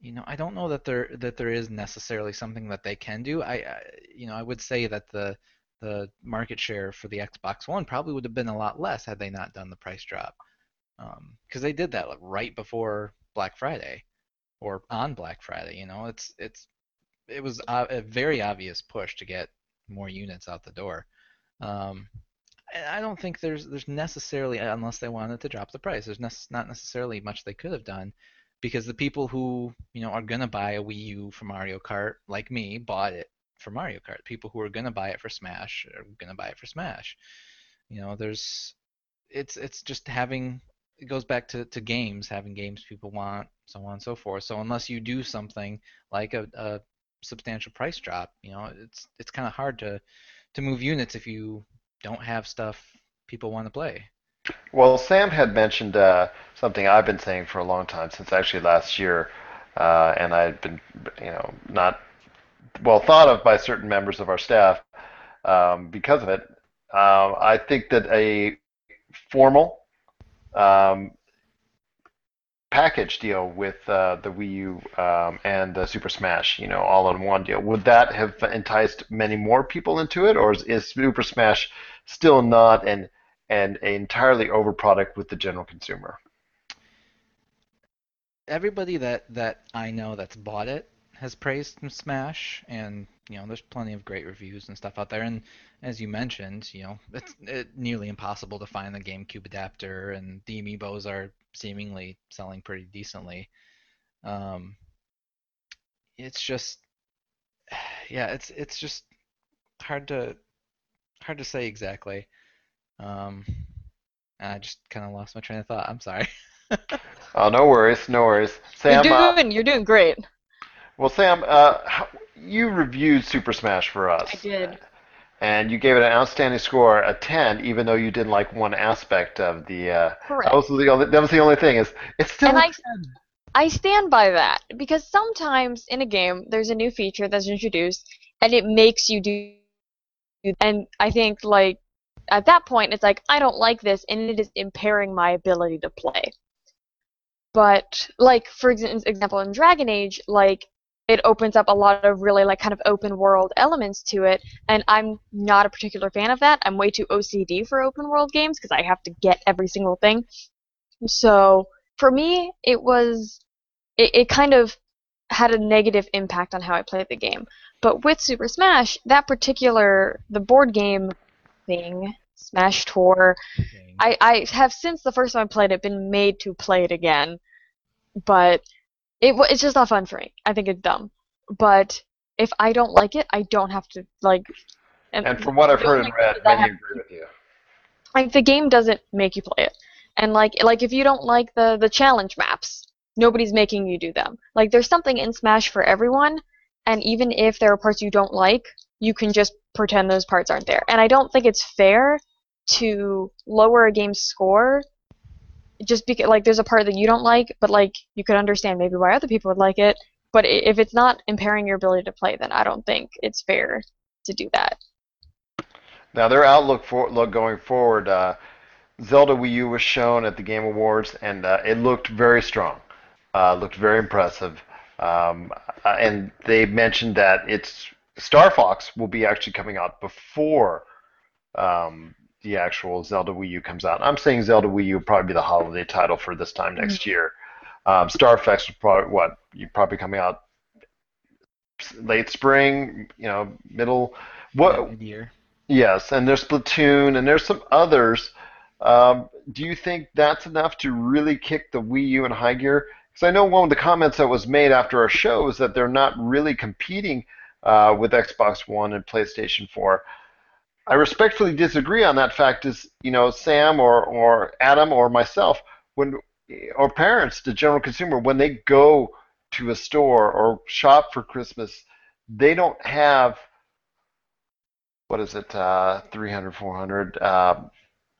You know, I don't know that there that there is necessarily something that they can do. I, I you know I would say that the the market share for the Xbox One probably would have been a lot less had they not done the price drop. Because they did that like, right before Black Friday, or on Black Friday. You know, it's it's it was a, a very obvious push to get more units out the door. Um, I don't think there's there's necessarily unless they wanted to drop the price. There's nec- not necessarily much they could have done because the people who you know are gonna buy a Wii U for Mario Kart, like me, bought it for Mario Kart. People who are gonna buy it for Smash are gonna buy it for Smash. You know, there's it's it's just having it goes back to, to games, having games people want, so on and so forth. So unless you do something like a, a substantial price drop, you know, it's it's kind of hard to to move units if you don't have stuff people want to play. Well, Sam had mentioned uh, something I've been saying for a long time, since actually last year, uh, and I've been, you know, not well thought of by certain members of our staff um, because of it. Um, I think that a formal um, package deal with uh, the Wii U um, and the Super Smash, you know, all in one deal, would that have enticed many more people into it, or is, is Super Smash still not an an entirely over product with the general consumer? Everybody that that I know that's bought it has praised Smash, and you know, there's plenty of great reviews and stuff out there. And as you mentioned, you know, it's it, nearly impossible to find the GameCube adapter, and the amiibos are seemingly selling pretty decently. Um, it's just, yeah, it's it's just hard to hard to say exactly. Um, I just kind of lost my train of thought. I'm sorry. Oh, no worries, no worries. Sam, you're uh, you're doing great. Well, Sam, uh, you reviewed Super Smash for us. I did. And you gave it an outstanding score, a 10, even though you didn't like one aspect of the. Uh, Correct. That was the only. That was the only thing. Is it's still. And a I, I stand by that because sometimes in a game there's a new feature that's introduced and it makes you do. And I think like at that point it's like I don't like this and it is impairing my ability to play. But like for exa- example in Dragon Age, like it opens up a lot of really like kind of open world elements to it and i'm not a particular fan of that. I'm way too ocd for open world games because i have to get every single thing. So for me it was it, it kind of had a negative impact on how I played the game. But with Super Smash, that particular the board game thing, Smash Tour, I, I have since the first time I played it been made to play it again, but it it's just not fun for me. I think it's dumb. But if I don't like it, I don't have to like. And from what I've heard and read, I many agree with you. like the game doesn't make you play it and like like if you don't like the the challenge maps nobody's making you do them like there's something in smash for everyone and even if there are parts you don't like you can just pretend those parts aren't there and i don't think it's fair to lower a game's score just because like there's a part that you don't like but like you could understand maybe why other people would like it but if it's not impairing your ability to play then i don't think it's fair to do that Now, their outlook for look going forward, uh, Zelda Wii U was shown at the Game Awards, and uh, it looked very strong. Uh, looked very impressive. Um, uh, and they mentioned that it's Star Fox will be actually coming out before um, the actual Zelda Wii U comes out. I'm saying Zelda Wii U will probably be the holiday title for this time next year. Um, Star Fox will probably what you probably coming out late spring, you know, middle. What Mid-year. Yes, and there's Splatoon, and there's some others. Um, do you think that's enough to really kick the Wii U in high gear? Because I know one of the comments that was made after our show is that they're not really competing uh, with Xbox One and PlayStation 4. I respectfully disagree on that fact. Is you know Sam or or Adam or myself when or parents, the general consumer, when they go to a store or shop for Christmas, they don't have what is it, uh, 300, 400, uh,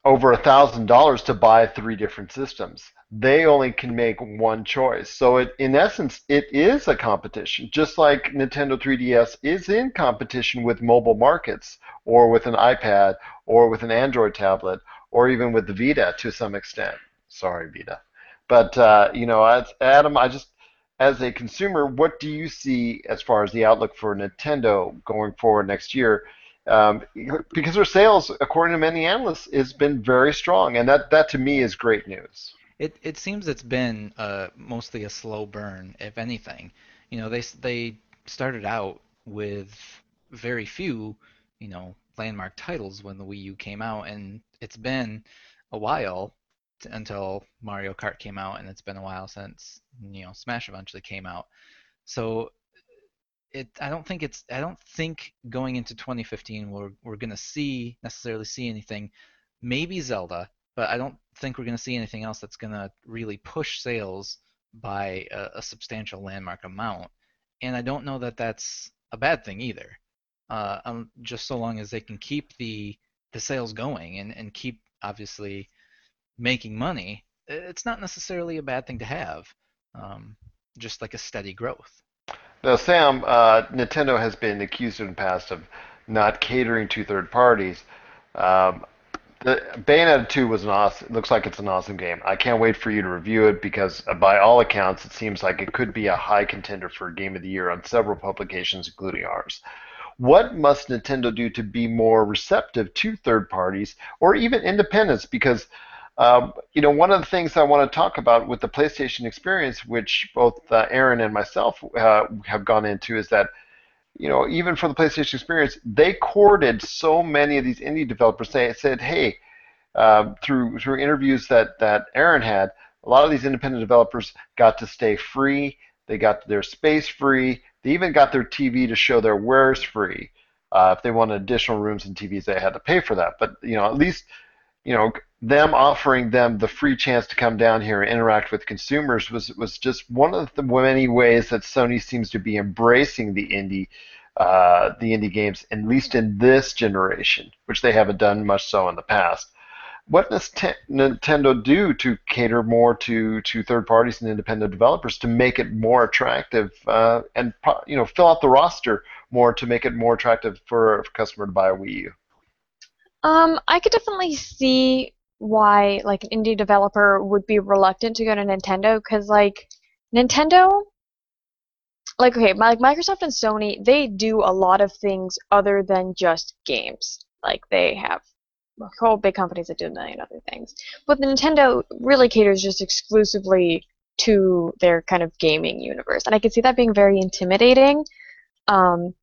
over a thousand dollars to buy three different systems. They only can make one choice. So it, in essence, it is a competition, just like Nintendo 3DS is in competition with mobile markets, or with an iPad, or with an Android tablet, or even with the Vita to some extent. Sorry, Vita. But uh, you know, as Adam, I just as a consumer, what do you see as far as the outlook for Nintendo going forward next year? Um, because their sales, according to many analysts, has been very strong, and that, that to me is great news. It it seems it's been uh, mostly a slow burn, if anything. You know, they they started out with very few, you know, landmark titles when the Wii U came out, and it's been a while t- until Mario Kart came out, and it's been a while since you know Smash eventually came out. So it I don't think it's I don't think going into 2015 we're we're gonna see necessarily see anything. Maybe Zelda, but I don't think we're gonna see anything else that's gonna really push sales by a, a substantial landmark amount. And I don't know that that's a bad thing either. Uh, um, just so long as they can keep the the sales going and, and keep obviously making money, it's not necessarily a bad thing to have. Um, just like a steady growth. Now, Sam, uh, Nintendo has been accused in the past of not catering to third parties. Um, the Bayonetta 2 was an awesome. Looks like it's an awesome game. I can't wait for you to review it because, uh, by all accounts, it seems like it could be a high contender for Game of the Year on several publications, including ours. What must Nintendo do to be more receptive to third parties or even independents? Because um, you know, one of the things I want to talk about with the PlayStation experience, which both uh, Aaron and myself uh, have gone into, is that you know, even for the PlayStation experience, they courted so many of these indie developers. They said, hey, uh, through through interviews that that Aaron had, a lot of these independent developers got to stay free. They got their space free. They even got their TV to show their wares free. Uh, if they wanted additional rooms and TVs, they had to pay for that. But you know, at least you know them offering them the free chance to come down here and interact with consumers was was just one of the many ways that Sony seems to be embracing the indie uh, the indie games, at least in this generation, which they haven't done much so in the past. What does Nintendo do to cater more to, to third parties and independent developers to make it more attractive uh, and you know fill out the roster more to make it more attractive for a customer to buy a Wii U? Um, I could definitely see why like an indie developer would be reluctant to go to Nintendo because like Nintendo, like okay, like Microsoft and Sony, they do a lot of things other than just games. Like they have whole big companies that do a million other things, but the Nintendo really caters just exclusively to their kind of gaming universe. And I could see that being very intimidating. Um,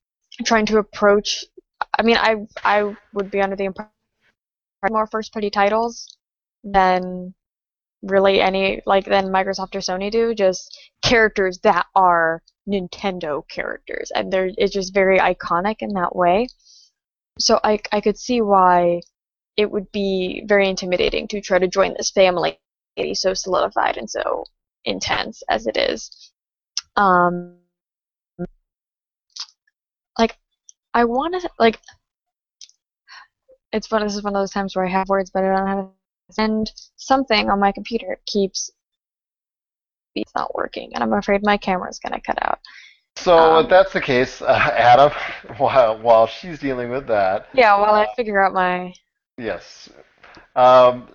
trying to approach, I mean, I I would be under the impression more first party titles than really any like than Microsoft or Sony do. Just characters that are Nintendo characters, and they're it's just very iconic in that way. So I I could see why it would be very intimidating to try to join this family so solidified and so intense as it is. Um, like I want to like it's fun. This is one of those times where I have words, but I don't have send something on my computer. Keeps it's not working, and I'm afraid my camera's gonna cut out. So Um, if that's the case, uh, Adam, while while she's dealing with that, Yeah, while I figure out my yes. Um,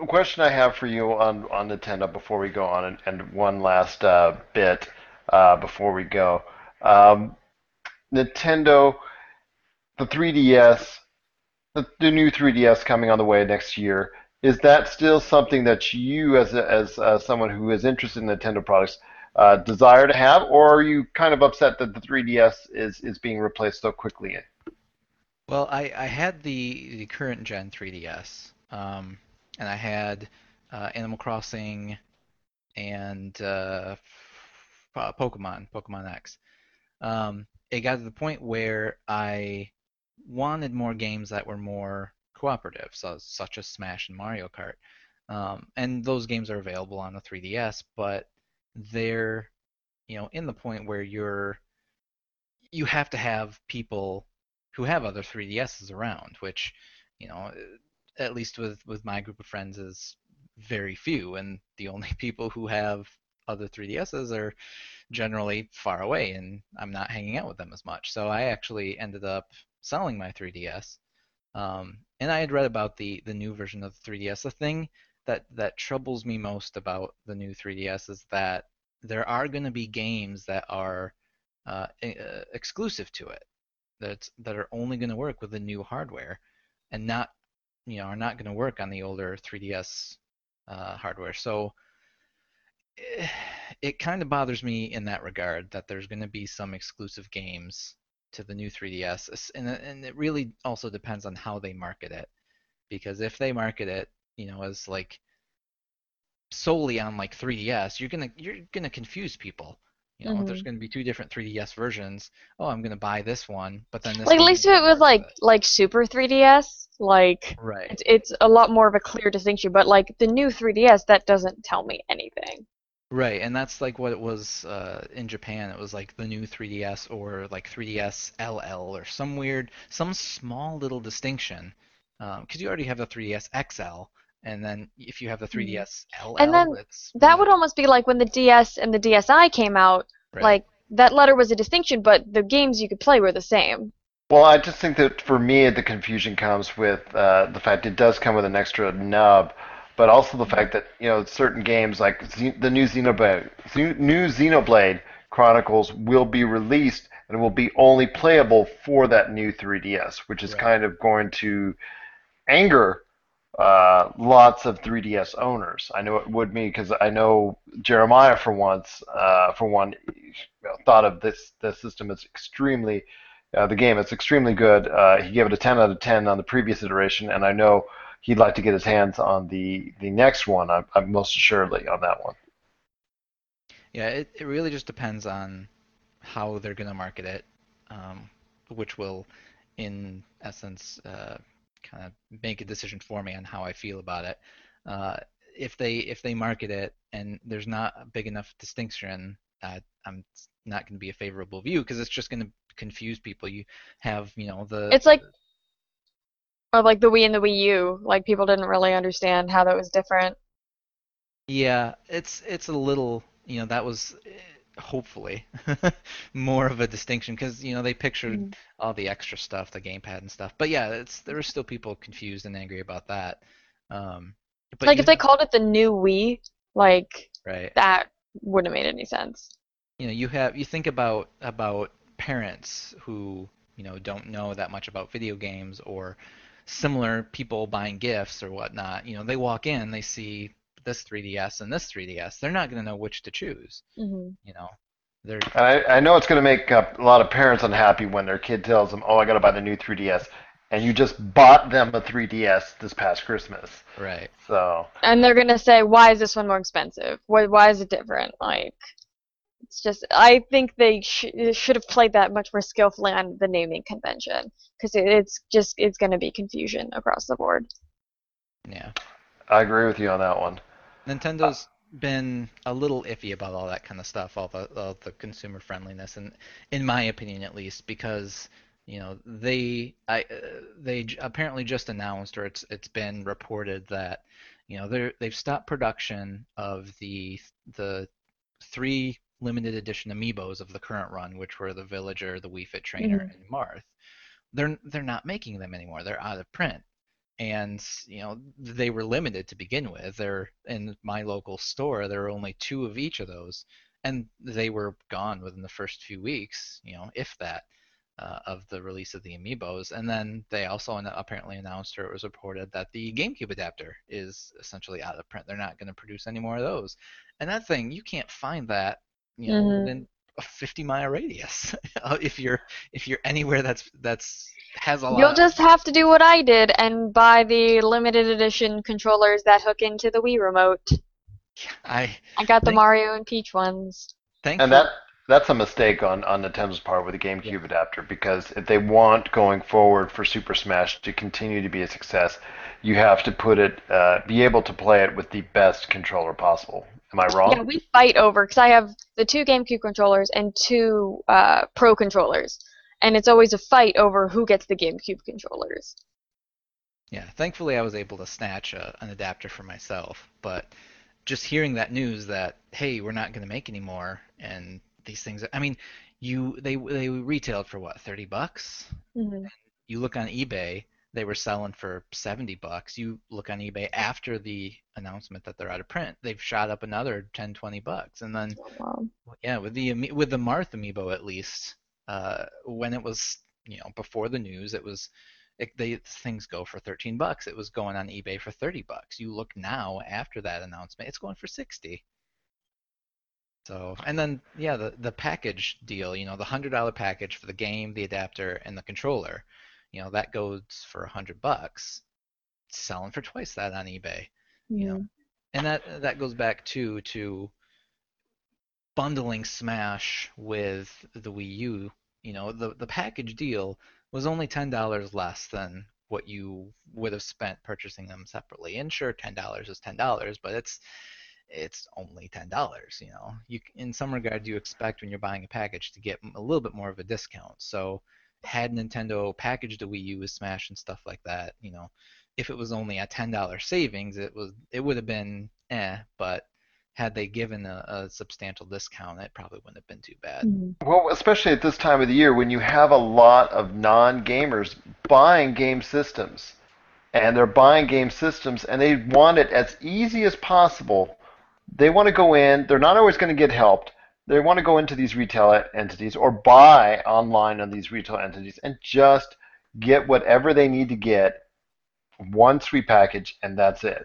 a question I have for you on on Nintendo before we go on, and, and one last uh, bit uh, before we go. Um, Nintendo, the 3DS, the, the new 3DS coming on the way next year. Is that still something that you, as a, as uh, someone who is interested in Nintendo products, uh, desire to have, or are you kind of upset that the 3DS is is being replaced so quickly? Well, I, I had the the current gen 3DS, um, and I had uh, Animal Crossing and uh, Pokemon, Pokemon X. Um, it got to the point where I wanted more games that were more cooperative, so, such as Smash and Mario Kart. Um, and those games are available on the 3DS, but they're, you know, in the point where you're you have to have people who have other 3DSs around, which, you know, at least with with my group of friends is very few, and the only people who have other 3DSs are generally far away, and I'm not hanging out with them as much. So I actually ended up selling my 3DS, um, and I had read about the the new version of the 3DS. The thing that that troubles me most about the new 3DS is that there are going to be games that are uh, uh, exclusive to it that that are only going to work with the new hardware and not you know are not going to work on the older 3DS uh, hardware. So it kind of bothers me in that regard that there's going to be some exclusive games to the new 3DS, and it- and it really also depends on how they market it. Because if they market it, you know, as like solely on like 3DS, you're gonna you're gonna confuse people. You know, there's Mhm. going to be two different 3DS versions. Oh, I'm going to buy this one, but then this like at least if it was like like Super 3DS, like Right. it's, it's a lot more of a clear distinction. But like the new 3DS, that doesn't tell me anything. Right, and that's like what it was uh, in Japan. It was like the new 3DS or like 3DS LL or some weird, some small little distinction. Because you already have the 3DS XL, and then if you have the 3DS LL, and then it's that would almost be like when the DS and the DSi came out. Right. Like that letter was a distinction, but the games you could play were the same. Well, I just think that for me, the confusion comes with uh, the fact it does come with an extra nub, but also the fact that you know certain games like Xe- the new Xenoblade, Xe- new Xenoblade Chronicles will be released and will be only playable for that new 3DS, which is kind of going to anger uh, lots of 3DS owners. I know it would me because I know Jeremiah for once, uh, for one, you know, thought of this the system as extremely uh, the game. It's extremely good. Uh, he gave it a 10 out of 10 on the previous iteration, and I know he'd like to get his hands on the the next one. I'm, I'm most assuredly on that one. Yeah, it, it really just depends on how they're going to market it, um, which will, in essence, uh, kind of make a decision for me on how I feel about it. Uh, if they if they market it and there's not a big enough distinction, uh, I'm not going to be a favorable view because it's just going to confuse people. You have you know the It's like or like the Wii and the Wii U. Like people didn't really understand how that was different. Yeah, it's it's a little, you know, that was eh, hopefully more of a distinction because you know they pictured Mhm. all the extra stuff, the gamepad and stuff. But yeah, it's there are still people confused and angry about that. Um, but like if they called it the new Wii, like right, that wouldn't have made any sense. you know, you have you think about about parents who you know don't know that much about video games or similar people buying gifts or whatnot. You know, they walk in, they see this 3DS and this 3DS. They're not going to know which to choose. hmm You know, they're And I, I know it's going to make a lot of parents unhappy when their kid tells them, "Oh, I got to buy the new 3DS," and you just bought them a 3DS this past Christmas. right. So And they're gonna say, why is this one more expensive? Why, why is it different? Like, it's just, I think they sh- should have played that much more skillfully on the naming convention, because it, it's just, it's gonna be confusion across the board. Yeah. I agree with you on that one. Nintendo's been a little iffy about all that kind of stuff, all the all the consumer friendliness, and in my opinion, at least, because you know they I uh, they j- apparently just announced, or it's it's been reported that you know they're they've stopped production of the the three limited edition amiibos of the current run, which were the Villager, the Wii Fit Trainer, Mhm. and Marth. They're they're not making them anymore. They're out of print and you know they were limited to begin with. They're in my local store. There were only two of each of those, and they were gone within the first few weeks. You know, if that, uh, of the release of the amiibos. And then they also apparently announced, or it was reported, that the GameCube adapter is essentially out of print. They're not going to produce any more of those. And that thing, you can't find that, you know, Mhm. within a 50 mile radius. if you're if you're anywhere that's that's has a lot. You'll just have to do what I did and buy the limited edition controllers that hook into the Wii remote. I I got the Thank- Mario and Peach ones. thankfully, And that that's a mistake on, on Nintendo's part with the GameCube adapter because if they want going forward for Super Smash to continue to be a success, you have to put it, uh, be able to play it with the best controller possible. Am I wrong? Yeah, we fight over because I have the two GameCube controllers and two uh, Pro controllers, and it's always a fight over who gets the GameCube controllers. Yeah, thankfully I was able to snatch a, an adapter for myself, but just hearing that news that hey, we're not going to make any more, and these things, I mean, you they they retailed for what, 30 bucks? Mm-hmm. You look on eBay, they were selling for 70 bucks. You look on eBay after the announcement that they're out of print, they've shot up another 10, 20 bucks, and then Wow. yeah, with the with the Marth amiibo at least, uh, when it was you know before the news, it was it, they things go for 13 bucks. It was going on eBay for 30 bucks. You look now after that announcement, it's going for 60. So and then yeah, the the package deal, you know, the hundred dollar package for the game, the adapter, and the controller, you know, that goes for a hundred bucks. Selling for twice that on eBay you know? And that that goes back to to bundling smash with the wii u you know the the package deal was only ten dollars less than what you would have spent purchasing them separately. And sure ten dollars is ten dollars but it's it's only ten dollars you know? You in some regard you expect when you're buying a package to get a little bit more of a discount. So had nintendo packaged a wii u with smash and stuff like that you know if it was only a ten dollar savings, it was it would have been eh. But had they given a, a substantial discount, it probably wouldn't have been too bad. Well, especially at this time of the year when you have a lot of non-gamers buying game systems, and they're buying game systems and they want it as easy as possible. They want to go in. They're not always going to get helped. They want to go into these retail entities or buy online on these retail entities and just get whatever they need to get one sweet package and that's it.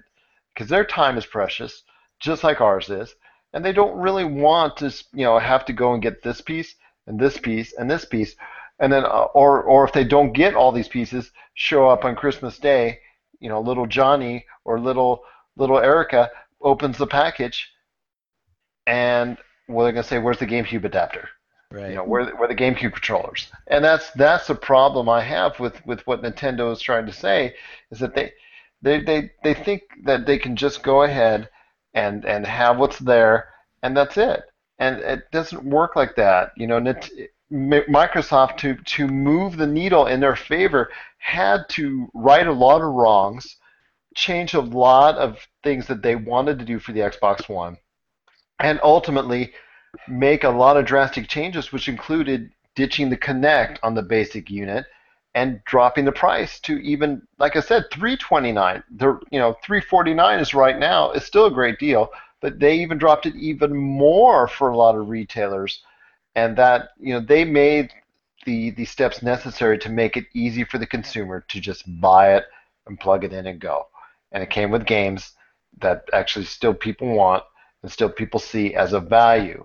Because their time is precious just like ours is and they don't really want to you know have to go and get this piece and this piece and this piece. And then uh, or or if they don't get all these pieces show up on christmas day you know little johnny or little little erica opens the package and well they're going to say where's the gamecube adapter Right. you know, where where the GameCube controllers, and that's that's the problem I have with with what Nintendo is trying to say, is that they they they they think that they can just go ahead and and have what's there, and that's it, and it doesn't work like that. You know, Microsoft to to move the needle in their favor had to right a lot of wrongs, change a lot of things that they wanted to do for the Xbox One, and ultimately make a lot of drastic changes, which included ditching the Kinect on the basic unit and dropping the price to even, like I said, 329. The you know 349 is right now. It's still a great deal, but they even dropped it even more for a lot of retailers, and that you know they made the the steps necessary to make it easy for the consumer to just buy it and plug it in and go. And it came with games, that actually still people want and still people see as a value,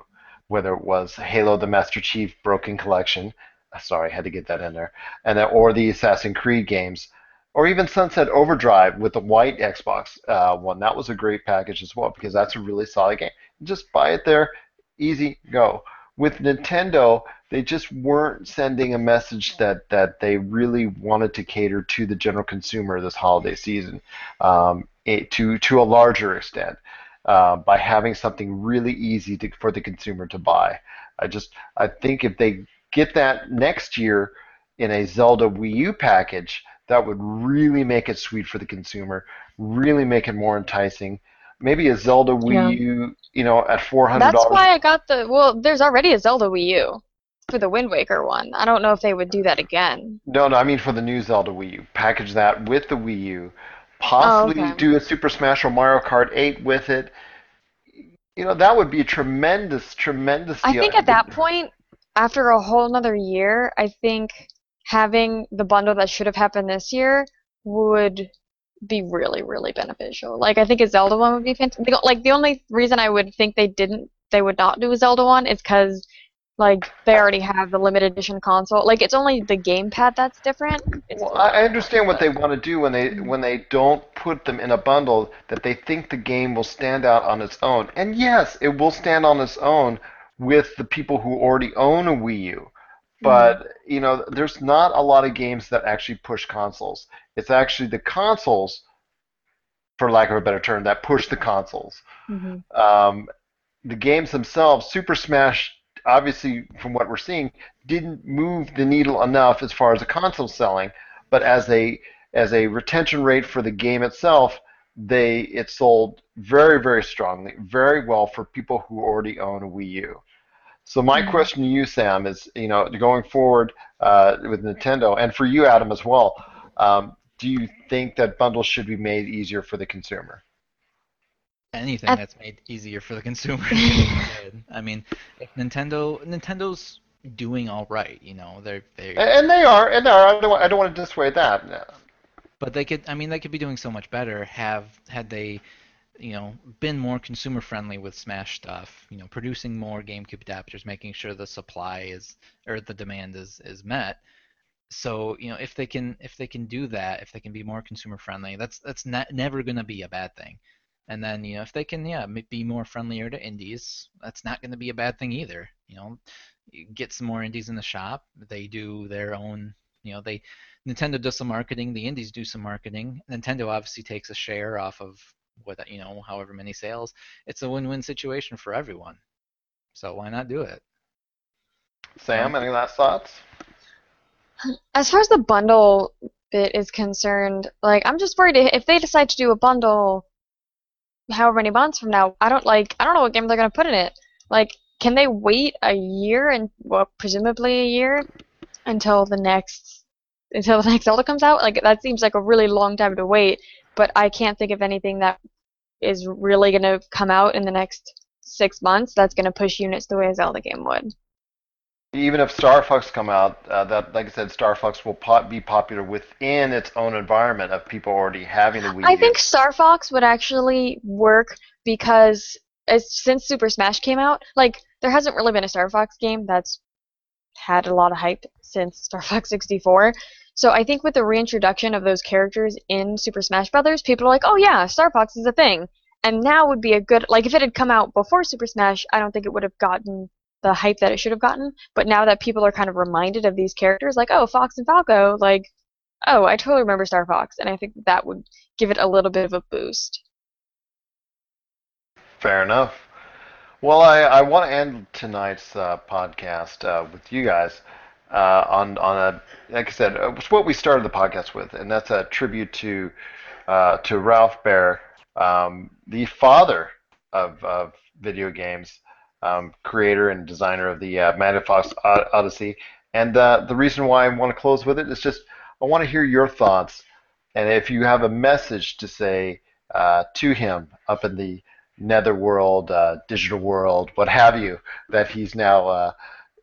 whether it was Halo: The Master Chief Broken Collection, uh, sorry, I had to get that in there, and then, or the Assassin's Creed games, or even Sunset Overdrive with the white Xbox uh, one. That was a great package as well because that's a really solid game. Just buy it there, easy go. With Nintendo, they just weren't sending a message that, that they really wanted to cater to the general consumer this holiday season um, it, to to a larger extent uh, by having something really easy to, for the consumer to buy. I just I think if they get that next year in a Zelda Wii U package, that would really make it sweet for the consumer, really make it more enticing. Maybe a Zelda Wii Yeah. U, you know, at four hundred That's why I got the. Well, there's already a Zelda Wii U for the Wind Waker one. I don't know if they would do that again. No, no, I mean for the new Zelda Wii U. Package that with the Wii U. Possibly Oh, okay. do a Super Smash or Mario Kart 8 with it. You know, that would be a tremendous, tremendous I think at that point, after a whole another year, I think having the bundle that should have happened this year would be really, really beneficial. Like I think a Zelda one would be fantastic. Like the only reason I would think they didn't, they would not do a Zelda one is because like they already have the limited edition console. Like it's only the gamepad that's different. It's Well, I I understand what they want to do when they when they don't put them in a bundle that they think the game will stand out on its own. And yes, it will stand on its own with the people who already own a Wii U. But you know, there's not a lot of games that actually push consoles. It's actually the consoles, for lack of a better term, that push the consoles. Um, the games themselves, Super Smash, obviously, from what we're seeing, didn't move the needle enough as far as the console selling, but as a as a retention rate for the game itself, they it sold very very strongly, very well for people who already own a Wii U. So my question to you, Sam, is you know going forward uh, with Nintendo, and for you, Adam, as well. Um, do you think that bundles should be made easier for the consumer? Anything At- that's made easier for the consumer. I mean, Nintendo Nintendo's doing all right, you know, they're they And they are, and they are. I don't, I don't want to dissuade that. but they could I mean they could be doing so much better have had they you know been more consumer friendly with Smash stuff, you know, producing more GameCube adapters, making sure the supply is or the demand is is met. So, you know, if they can if they can do that, if they can be more consumer friendly, that's that's not, never going to be a bad thing. And then, you know, if they can, yeah, be more friendlier to indies, that's not going to be a bad thing either. You know, You get some more indies in the shop. They do their own, you know, they Nintendo does some marketing, the indies do some marketing. Nintendo obviously takes a share off of what you know, however many sales. It's a win-win situation for everyone. So why not do it? Sam, any last thoughts? As far as the bundle bit is concerned, like I'm just worried if they decide to do a bundle however many months from now, I don't like I don't know what game they're gonna put in it. Like, can they wait a year and well, presumably a year until the next until the next Zelda comes out? Like that seems like a really long time to wait, but I can't think of anything that is really gonna come out in the next six months that's gonna push units the way a Zelda game would. Even if Star Fox come out, uh, that like I said, Star Fox will po- be popular within its own environment of people already having the Wii I U. think Star Fox would actually work because since Super Smash came out, like there hasn't really been a Star Fox game that's had a lot of hype since Star Fox 64. So I think with the reintroduction of those characters in Super Smash Brothers, people are like, "Oh yeah, Star Fox is a thing." And now would be a good like if it had come out before Super Smash, I don't think it would have gotten the hype that it should have gotten. But now that people are kind of reminded of these characters, like, "Oh, Fox and Falco," like, "Oh, I totally remember Star Fox," and I think that would give it a little bit of a boost. Fair enough. Well, I, I want to end tonight's uh, podcast uh, with you guys uh, on on a like I said, uh, it's what we started the podcast with, and that's a tribute to uh, to Ralph Baer, um, the father of, of video games, um, creator and designer of the uh, Fox Odyssey. And uh, the reason why I want to close with it is just I want to hear your thoughts, and if you have a message to say uh, to him up in the netherworld, uh, digital world, what have you, that he's now uh,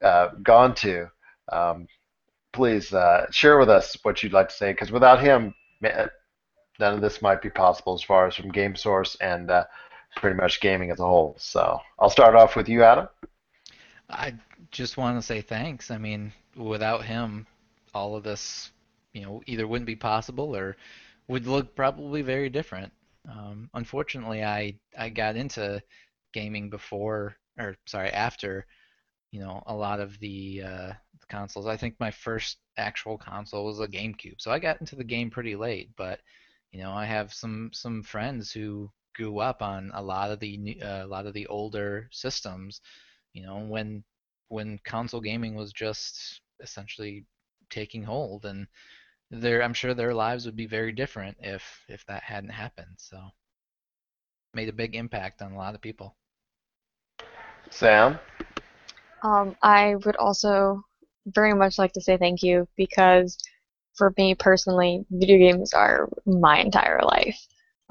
uh, gone to. Um, please uh, share with us what you'd like to say, because without him, none of this might be possible as far as from Game Source and pretty much gaming as a whole. So I'll start off with you, Adam. I just want to say thanks. I mean, without him, all of this, you know, either wouldn't be possible or would look probably very different. Um, unfortunately, I I got into gaming before, or sorry, after, you know, a lot of the uh, consoles. I think my first actual console was a GameCube, so I got into the game pretty late. But you know, I have some some friends who grew up on a lot of the uh, a lot of the older systems. You know, when when console gaming was just essentially taking hold, and their I'm sure their lives would be very different if if that hadn't happened. So made a big impact on a lot of people. Sam. Um, I would also very much like to say thank you because for me personally, video games are my entire life.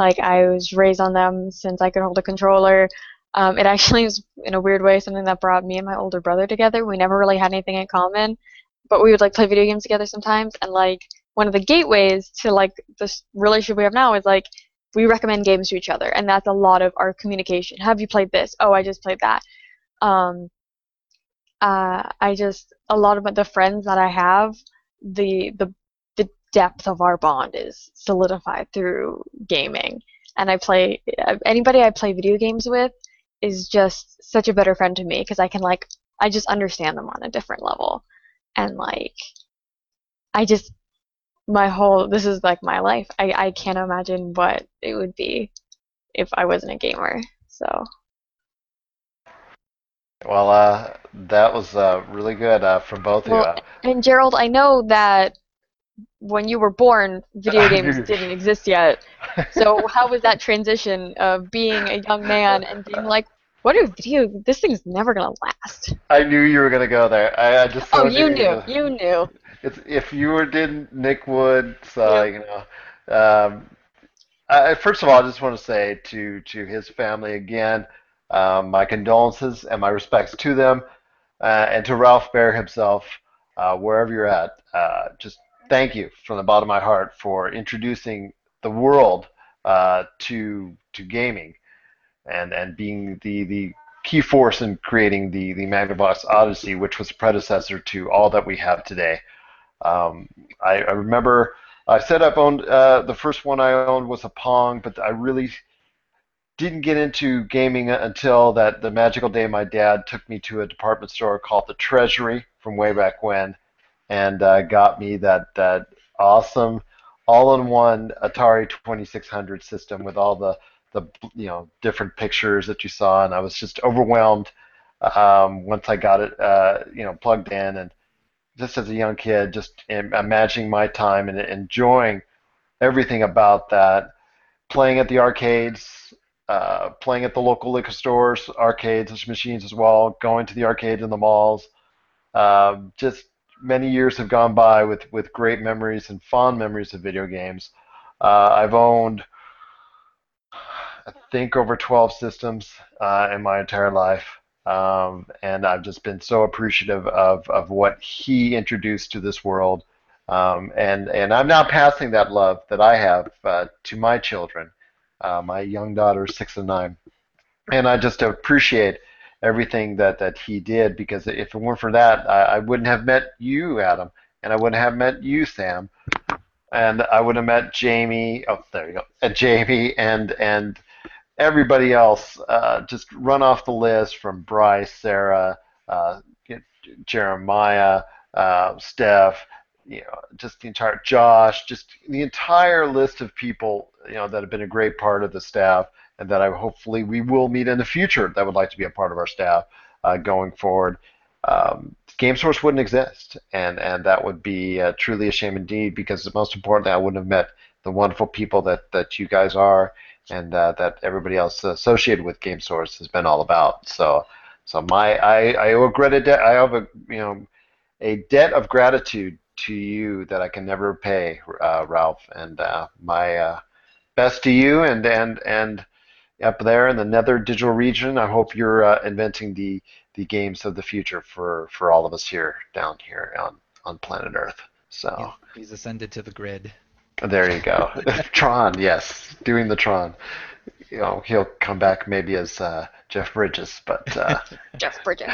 Like I was raised on them since I could hold a controller. Um, it actually is, in a weird way, something that brought me and my older brother together. We never really had anything in common, but we would like play video games together sometimes. And like one of the gateways to like this relationship we have now is like we recommend games to each other, and that's a lot of our communication. Have you played this? Oh, I just played that. Um, uh, I just a lot of the friends that I have, the the depth of our bond is solidified through gaming. And I play anybody I play video games with is just such a better friend to me because I can like I just understand them on a different level, and like I just my whole this is like my life. I I can't imagine what it would be if I wasn't a gamer. So. Well, uh, that was uh, really good uh, from both well, of you. And Gerald, I know that when you were born, video games didn't exist yet. So how was that transition of being a young man and being like, what are video? This thing's never gonna last. I knew you were gonna go there. I, I just. Oh, you knew. You knew. It's if you were did Nick Wood, so you know. Um, I, first of all, I just want to say to to his family again, um, my condolences and my respects to them, uh, and to Ralph Baer himself, uh, wherever you're at. Uh, just thank you from the bottom of my heart for introducing the world uh, to to gaming, and and being the the key force in creating the the Magnavox Odyssey, which was a predecessor to all that we have today. Um, I, I, remember I said I've owned uh, the first one I owned was a Pong, but I really didn't get into gaming until that the magical day my dad took me to a department store called the Treasury from way back when, and uh, got me that that awesome all-in-one Atari 2600 system with all the the you know different pictures that you saw, and I was just overwhelmed um, once I got it uh, you know plugged in, and just as a young kid, just imagining my time and enjoying everything about that, playing at the arcades, uh, playing at the local liquor stores, arcades, machines as well, going to the arcades in the malls. Um, just many years have gone by with, with great memories and fond memories of video games. Uh, I've owned, I think, over 12 systems uh, in my entire life. Um, and I've just been so appreciative of, of what he introduced to this world. Um, and, and I'm now passing that love that I have uh, to my children. Uh, my young daughter six and nine, and I just appreciate everything that, that he did because if it weren't for that, I, I wouldn't have met you, Adam, and I wouldn't have met you, Sam, and I would have met Jamie. Oh, there you go, and Jamie and and everybody else. Uh, just run off the list from Bryce, Sarah, uh, Jeremiah, uh, Steph, you know, just the entire Josh, just the entire list of people, you know, that have been a great part of the staff, and that I hopefully we will meet in the future that would like to be a part of our staff uh, going forward. Um, GameSource wouldn't exist, and and that would be uh, truly a shame indeed. Because most important thing, I wouldn't have met the wonderful people that that you guys are, and uh, that everybody else associated with GameSource has been all about. So, so my I I owe a debt. I have a you know a debt of gratitude to you that I can never pay, uh, Ralph. And uh, my uh, best to you, and and and up there in the Nether Digital region. I hope you're uh, inventing the the games of the future for for all of us here down here on on planet Earth. So yeah, he's ascended to the grid. There you go. Tron, yes, doing the Tron. You know, he'll come back maybe as uh, Jeff Bridges, but uh, Jeff Bridges.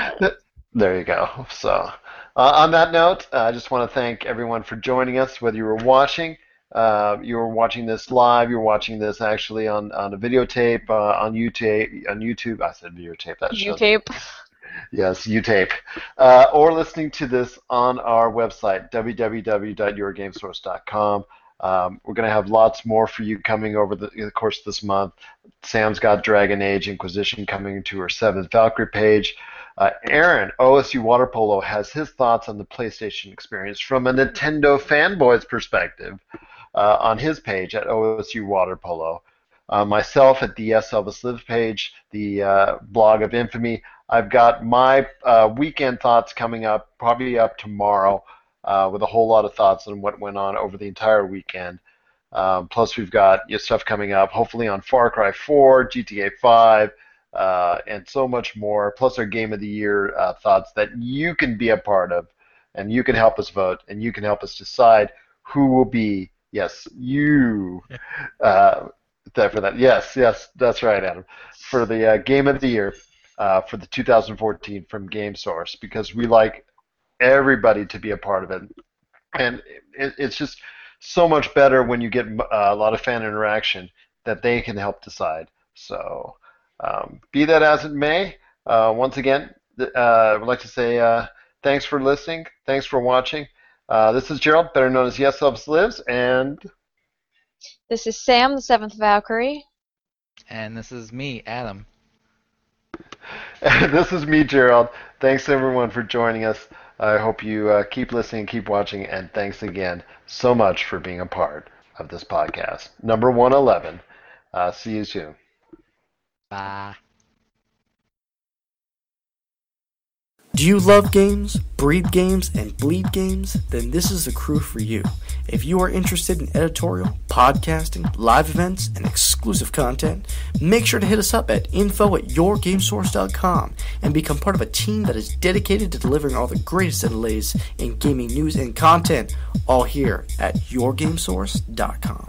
there you go. So, uh, on that note, uh, I just want to thank everyone for joining us, whether you were watching, uh, you're watching this live, you're watching this actually on, on a videotape uh, on YouTube. On YouTube, I said videotape. That shows- U-tape. Yes, UTape. Uh, or listening to this on our website, www.yourgamesource.com. Um, we're going to have lots more for you coming over the, the course of this month. Sam's got Dragon Age Inquisition coming to her 7th Valkyrie page. Uh, Aaron, OSU Water Polo, has his thoughts on the PlayStation experience from a Nintendo fanboy's perspective uh, on his page at OSU Water Polo. Uh, myself at the Yes Elvis Live page, the uh, blog of infamy. I've got my uh, weekend thoughts coming up, probably up tomorrow, uh, with a whole lot of thoughts on what went on over the entire weekend. Um, plus, we've got stuff coming up, hopefully on Far Cry 4, GTA 5, uh, and so much more. Plus, our Game of the Year uh, thoughts that you can be a part of, and you can help us vote, and you can help us decide who will be. Yes, you. Uh, for that. Yes, yes, that's right, Adam. For the uh, Game of the Year uh, for the 2014 from Game Source because we like everybody to be a part of it, and it, it's just so much better when you get uh, a lot of fan interaction that they can help decide. So, um, be that as it may, uh, once again, uh, I would like to say thanks for listening, thanks for watching. Uh, this is Gerald, better known as Yes Elvis Lives, and This is Sam, the seventh Valkyrie. And this is me, Adam. And this is me, Gerald. Thanks everyone for joining us. I hope you uh, keep listening, keep watching, and thanks again so much for being a part of this podcast. Number 111. Uh, see you soon. Bye. Do you love games, breed games, and bleed games? Then this is the crew for you. If you are interested in editorial, podcasting, live events, and exclusive content, make sure to hit us up at info at yourgamesource.com and become part of a team that is dedicated to delivering all the greatest and latest in gaming news and content, all here at yourgamesource.com.